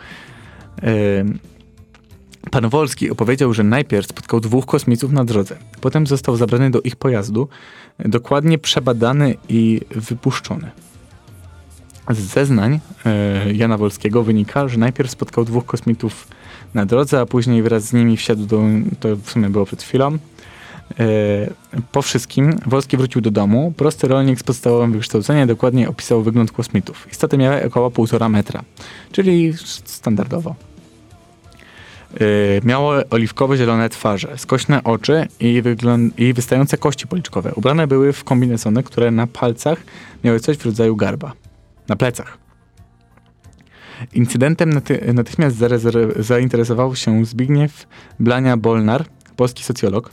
Pan Wolski opowiedział, że najpierw spotkał dwóch kosmitów na drodze. Potem został zabrany do ich pojazdu, dokładnie przebadany i wypuszczony. Z zeznań e, Jana Wolskiego wynika, że najpierw spotkał dwóch kosmitów na drodze, a później wraz z nimi wsiadł do, to w sumie było przed chwilą, E, Po wszystkim Wolski wrócił do domu. Prosty rolnik z podstawowym wykształceniem dokładnie opisał wygląd kosmitów. Istoty miały około 1,5 metra, czyli standardowo. E, Miało oliwkowo-zielone twarze, skośne oczy i, i wystające kości policzkowe. Ubrane były w kombinezony, które na palcach miały coś w rodzaju garba. Na plecach. Incydentem naty- natychmiast zainteresował się Zbigniew Blania-Bolnar, polski socjolog,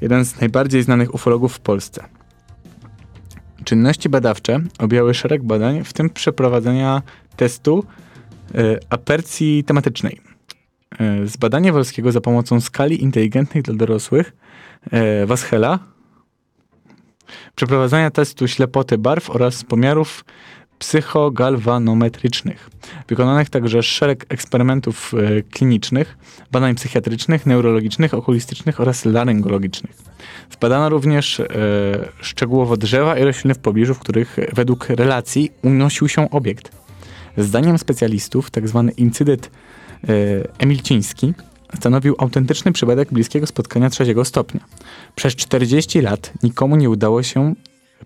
jeden z najbardziej znanych ufologów w Polsce. Czynności badawcze objęły szereg badań, w tym przeprowadzenia testu e, apercji tematycznej. E, zbadanie Wolskiego za pomocą skali inteligentnych dla dorosłych e, Waschela, przeprowadzania testu ślepoty barw oraz pomiarów psychogalwanometrycznych. Wykonanych także szereg eksperymentów e, klinicznych, badań psychiatrycznych, neurologicznych, okulistycznych oraz laryngologicznych. Zbadano również e, szczegółowo drzewa i rośliny w pobliżu, w których według relacji unosił się obiekt. Zdaniem specjalistów tzw. incydent e, emilciński stanowił autentyczny przypadek bliskiego spotkania trzeciego stopnia. Przez 40 lat nikomu nie udało się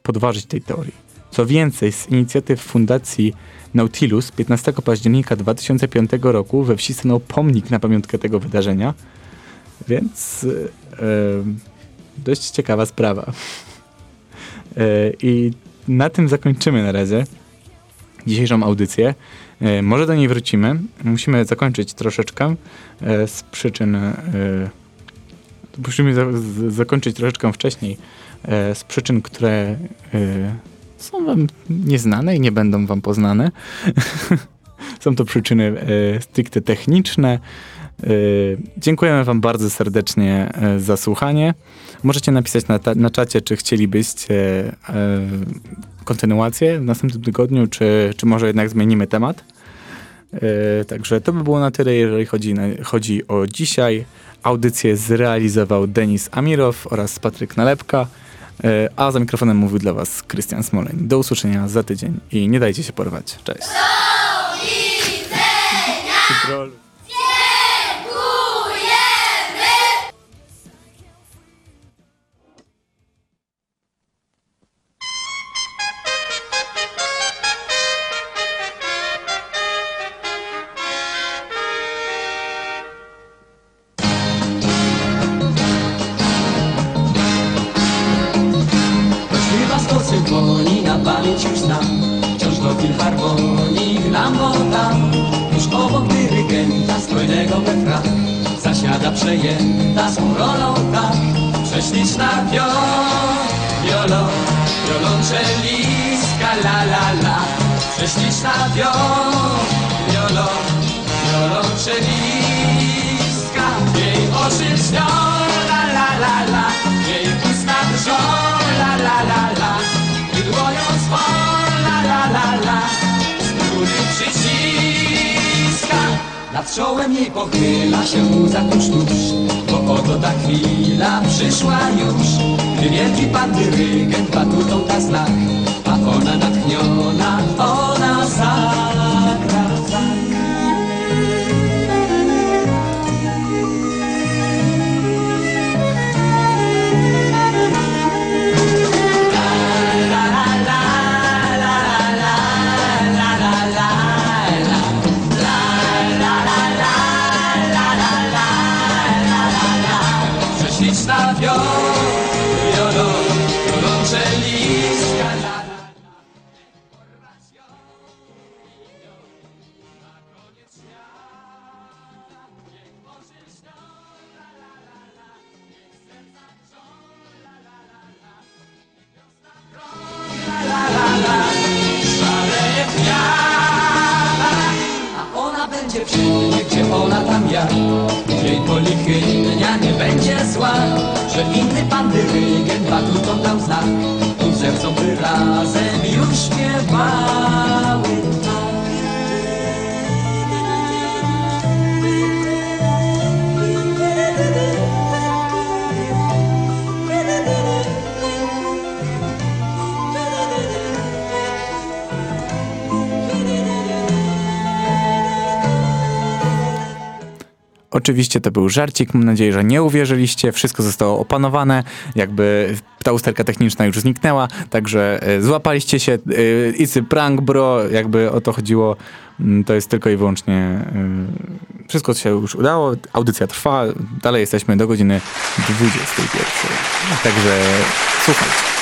podważyć tej teorii. Co więcej, z inicjatyw Fundacji Nautilus 15 października 2005 roku we wsi stanął pomnik na pamiątkę tego wydarzenia, więc e, e, dość ciekawa sprawa. I na tym zakończymy na razie dzisiejszą audycję. E, może do niej wrócimy. Musimy zakończyć troszeczkę e, z przyczyn. E, musimy zakończyć troszeczkę wcześniej z przyczyn, które są wam nieznane i nie będą wam poznane. są to przyczyny stricte techniczne. Dziękujemy wam bardzo serdecznie za słuchanie. Możecie napisać na, na czacie, czy chcielibyście kontynuację w następnym tygodniu, czy, czy może jednak zmienimy temat. E, Także to by było na tyle, jeżeli chodzi, na, chodzi o dzisiaj. Audycję zrealizował Denis Amirow oraz Patryk Nalepka, e, a za mikrofonem mówił dla Was Krystian Smoleń. Do usłyszenia za tydzień i nie dajcie się porwać. Cześć. Troll. Śpiewa pamięć już znam Wciąż do filharmonii gram, tam Już obok dyrygenta strojnego metra Zasiada przejęta swą rolą tak Prześliczna wio, wiolo, wiolonczelistka la la la. Prześliczna wio, wiolo, wiolonczelistka Jej oczy lśnią la la la la. Jej usta drżą Nad czołem jej pochyla się łza tuż tuż Bo oto ta chwila przyszła już. Gdy wielki pan dyrygent batutą da znak A ona natchniona, ona zagra Oczywiście to był żarcik, mam nadzieję, że nie uwierzyliście. Wszystko zostało opanowane, jakby ta usterka techniczna już zniknęła, także e, złapaliście się. e, It's a prank, bro, jakby o to chodziło. Mm, To jest tylko i wyłącznie. e, Wszystko się już udało, audycja trwa, dalej jesteśmy do godziny 21. Także słuchajcie.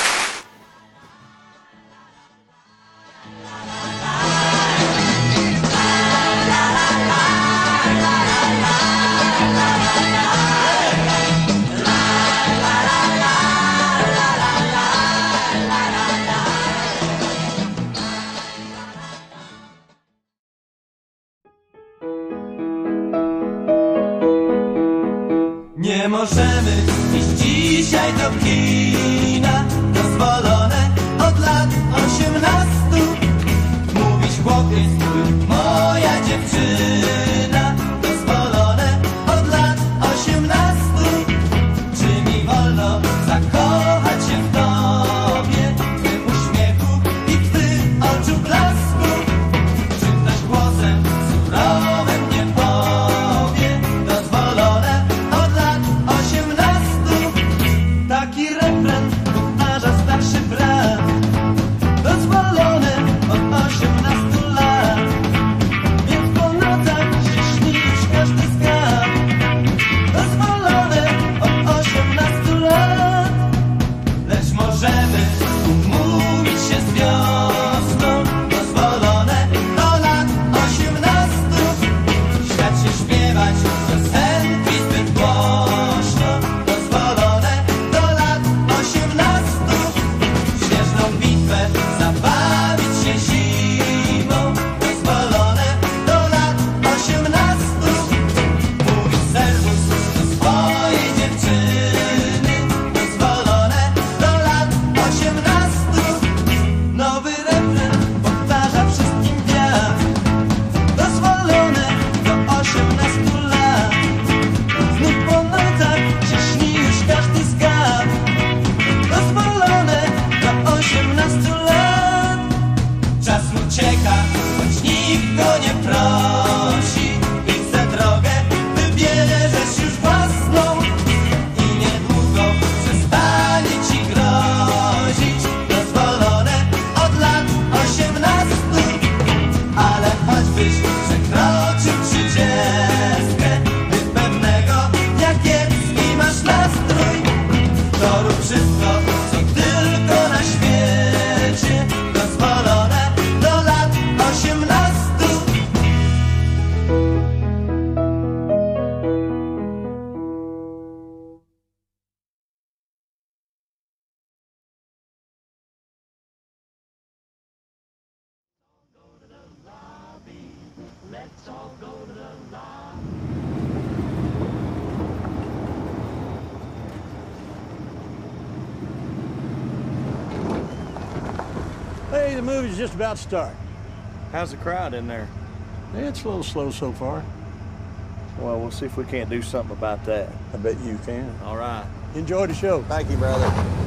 Let's all go to the. Hey, the movie's just about to start. How's the crowd in there? It's a little slow so far. Well, we'll see if we can't do something about that. I bet you can. All right. Enjoy the show. Thank you, brother.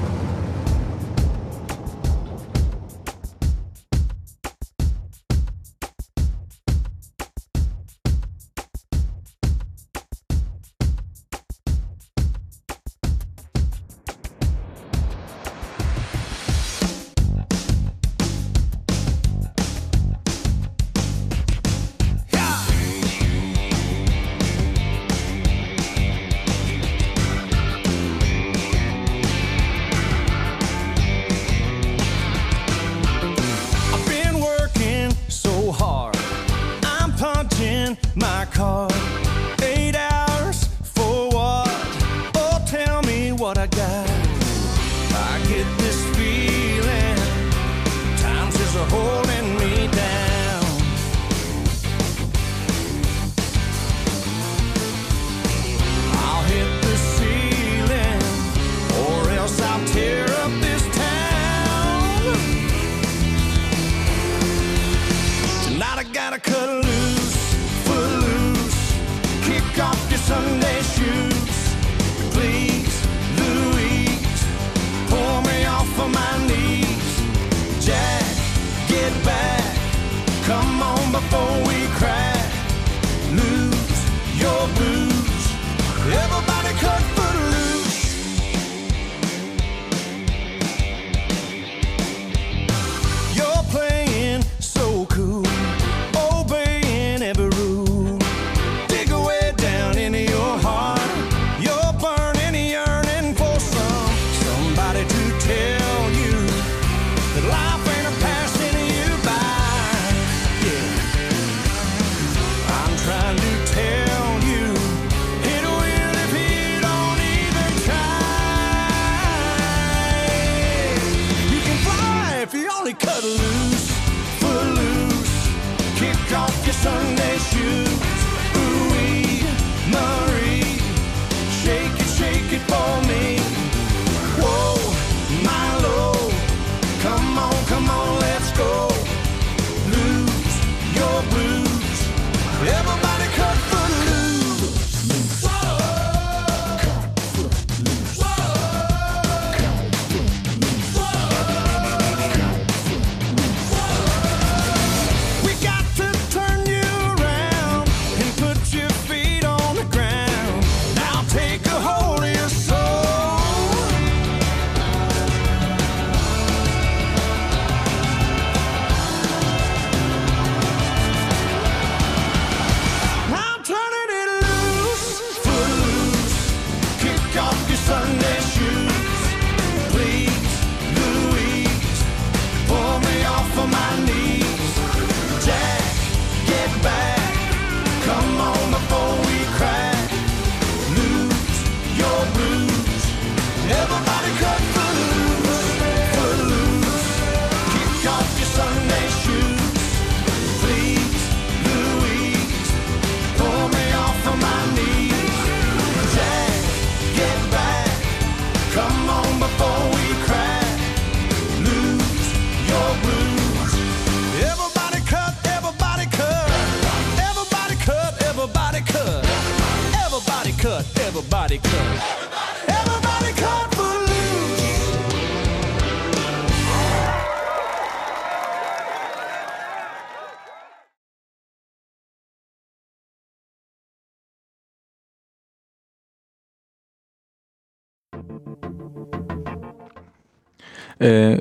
E,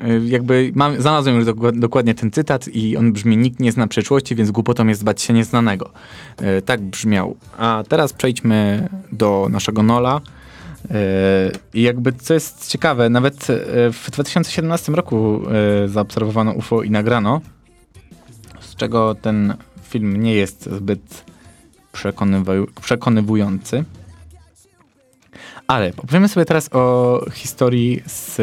e, jakby mam, znalazłem już dokładnie ten cytat i on brzmi nikt nie zna przyszłości, więc głupotą jest bać się nieznanego. E, tak brzmiał. A teraz przejdźmy do naszego Nola. I jakby co jest ciekawe, nawet w 2017 roku zaobserwowano UFO i nagrano, z czego ten film nie jest zbyt przekonywujący. Ale opowiemy sobie teraz o historii z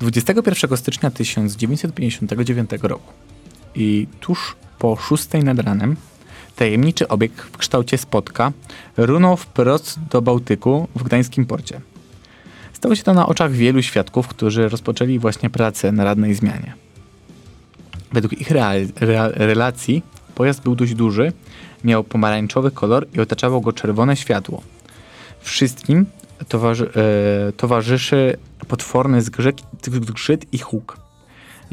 21 stycznia 1959 roku. I tuż po 6 nad ranem tajemniczy obiekt w kształcie spotka runął wprost do Bałtyku w gdańskim porcie. Stało się to na oczach wielu świadków, którzy rozpoczęli właśnie pracę na radnej zmianie. Według ich relacji pojazd był dość duży, miał pomarańczowy kolor i otaczało go czerwone światło – Wszystkim towarzy, e, towarzyszy potworny zgrzyt, zgrzyt i huk.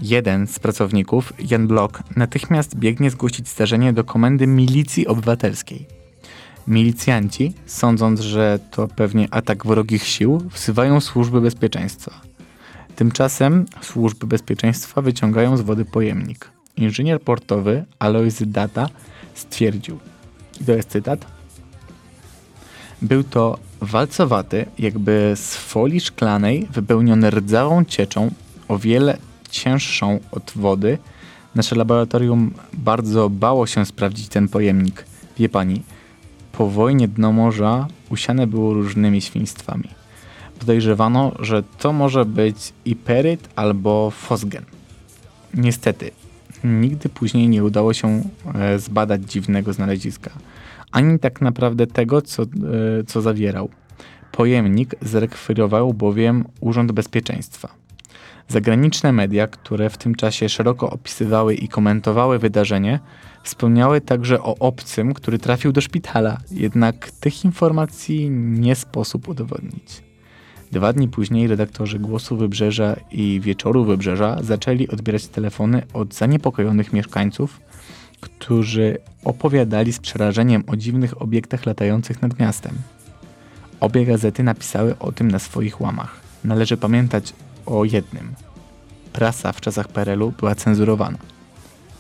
Jeden z pracowników, Jan Blok, natychmiast biegnie zgłosić zdarzenie do komendy milicji obywatelskiej. Milicjanci, sądząc, że to pewnie atak wrogich sił, wzywają służby bezpieczeństwa. Tymczasem służby bezpieczeństwa wyciągają z wody pojemnik. Inżynier portowy Alois Data stwierdził, i to jest cytat, był to walcowaty, jakby z folii szklanej wypełniony rdzawą cieczą, o wiele cięższą od wody. Nasze laboratorium bardzo bało się sprawdzić ten pojemnik. Wie pani, po wojnie dno morza usiane było różnymi świństwami. Podejrzewano, że to może być iperyt albo fosgen. Niestety, nigdy później nie udało się e, zbadać dziwnego znaleziska, ani tak naprawdę tego, co, e, co zawierał. Pojemnik zrekwirował bowiem Urząd Bezpieczeństwa. Zagraniczne media, które w tym czasie szeroko opisywały i komentowały wydarzenie, wspomniały także o obcym, który trafił do szpitala, jednak tych informacji nie sposób udowodnić. Dwa dni później redaktorzy Głosu Wybrzeża i Wieczoru Wybrzeża zaczęli odbierać telefony od zaniepokojonych mieszkańców, którzy opowiadali z przerażeniem o dziwnych obiektach latających nad miastem. Obie gazety napisały o tym na swoich łamach. Należy pamiętać o jednym. Prasa w czasach PRL-u była cenzurowana.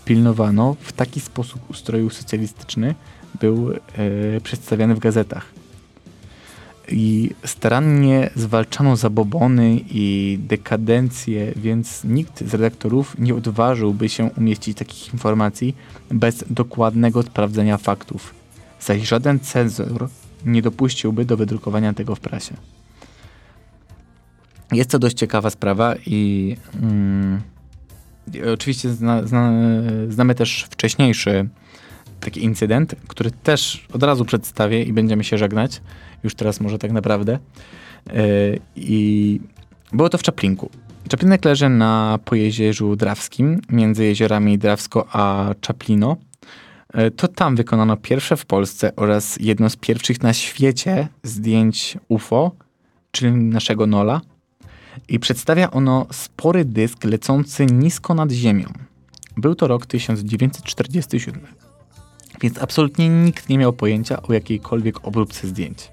Pilnowano w taki sposób ustroju socjalistyczny, był e, przedstawiany w gazetach. I starannie zwalczano zabobony i dekadencję, więc nikt z redaktorów nie odważyłby się umieścić takich informacji bez dokładnego sprawdzenia faktów. Zaś żaden cenzor nie dopuściłby do wydrukowania tego w prasie. Jest to dość ciekawa sprawa i mm, oczywiście zna, zna, znamy też wcześniejszy taki incydent, który też od razu przedstawię i będziemy się żegnać. Już teraz może tak naprawdę. Yy, I było to w Czaplinku. Czaplinek leży na pojezierzu Drawskim, między jeziorami Drawsko a Czaplino. Yy, to tam wykonano pierwsze w Polsce oraz jedno z pierwszych na świecie zdjęć UFO, czyli naszego Nola. I przedstawia ono spory dysk lecący nisko nad ziemią. Był to rok 1947 więc absolutnie nikt nie miał pojęcia o jakiejkolwiek obróbce zdjęć.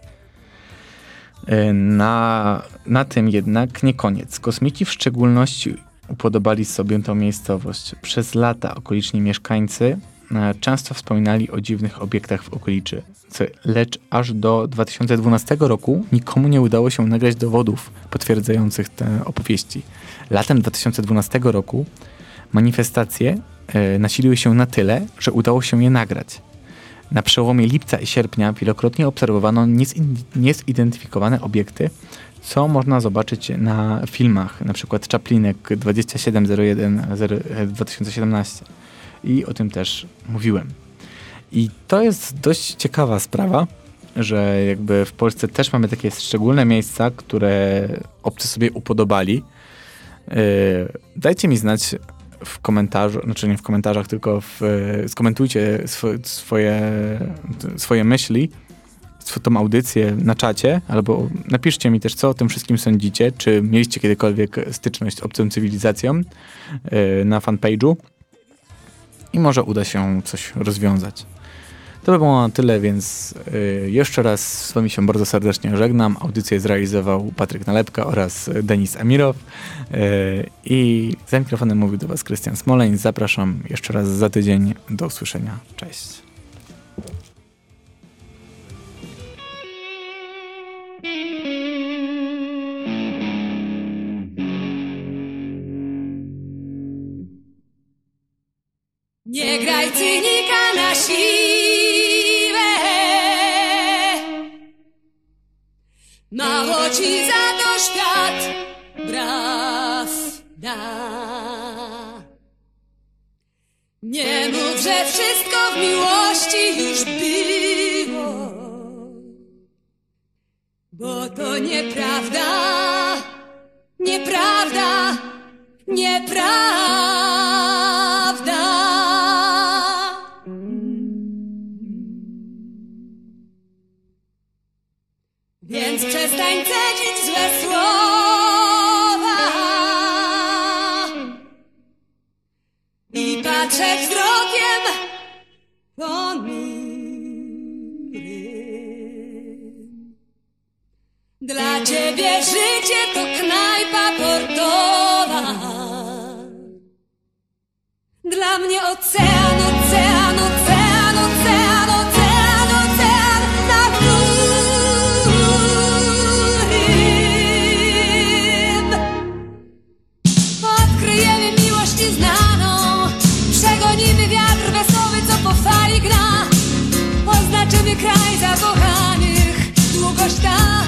Na, na tym jednak nie koniec. Kosmici w szczególności upodobali sobie tą miejscowość. Przez lata okoliczni mieszkańcy e, często wspominali o dziwnych obiektach w okolicy, lecz aż do 2012 roku nikomu nie udało się nagrać dowodów potwierdzających te opowieści. Latem 2012 roku manifestacje e, nasiliły się na tyle, że udało się je nagrać. Na przełomie lipca i sierpnia wielokrotnie obserwowano niezidentyfikowane obiekty, co można zobaczyć na filmach, na przykład Chaplinek 2701 2017. I o tym też mówiłem. I to jest dość ciekawa sprawa, że jakby w Polsce też mamy takie szczególne miejsca, które obcy sobie upodobali. Yy, dajcie mi znać, w komentarzu, znaczy nie w komentarzach, tylko w, e, skomentujcie swoje, swoje myśli, tą audycję na czacie, albo napiszcie mi też, co o tym wszystkim sądzicie, czy mieliście kiedykolwiek styczność z obcą cywilizacją yy, na fanpage'u i może uda się coś rozwiązać. To by było na tyle, więc y, jeszcze raz z Wami się bardzo serdecznie żegnam. Audycję zrealizował Patryk Nalepka oraz Denis Amirow. Y, I za mikrofonem mówił do Was Krystian Smoleń. Zapraszam jeszcze raz za tydzień. Do usłyszenia. Cześć. Nie graj cynika na siłę Ci za to świat. Prawda Nie mów, że wszystko w miłości już było. Bo to nieprawda, nieprawda, nieprawda Więc przestań cedzić złe słowa i patrzeć wzrokiem ponurym. Dla ciebie życie to knajpa portowa, dla mnie ocean, ocean, ocean. Чекай за поганих, Двукоштан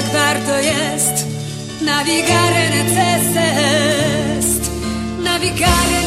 tak warto jest. Navigare necesse est navigare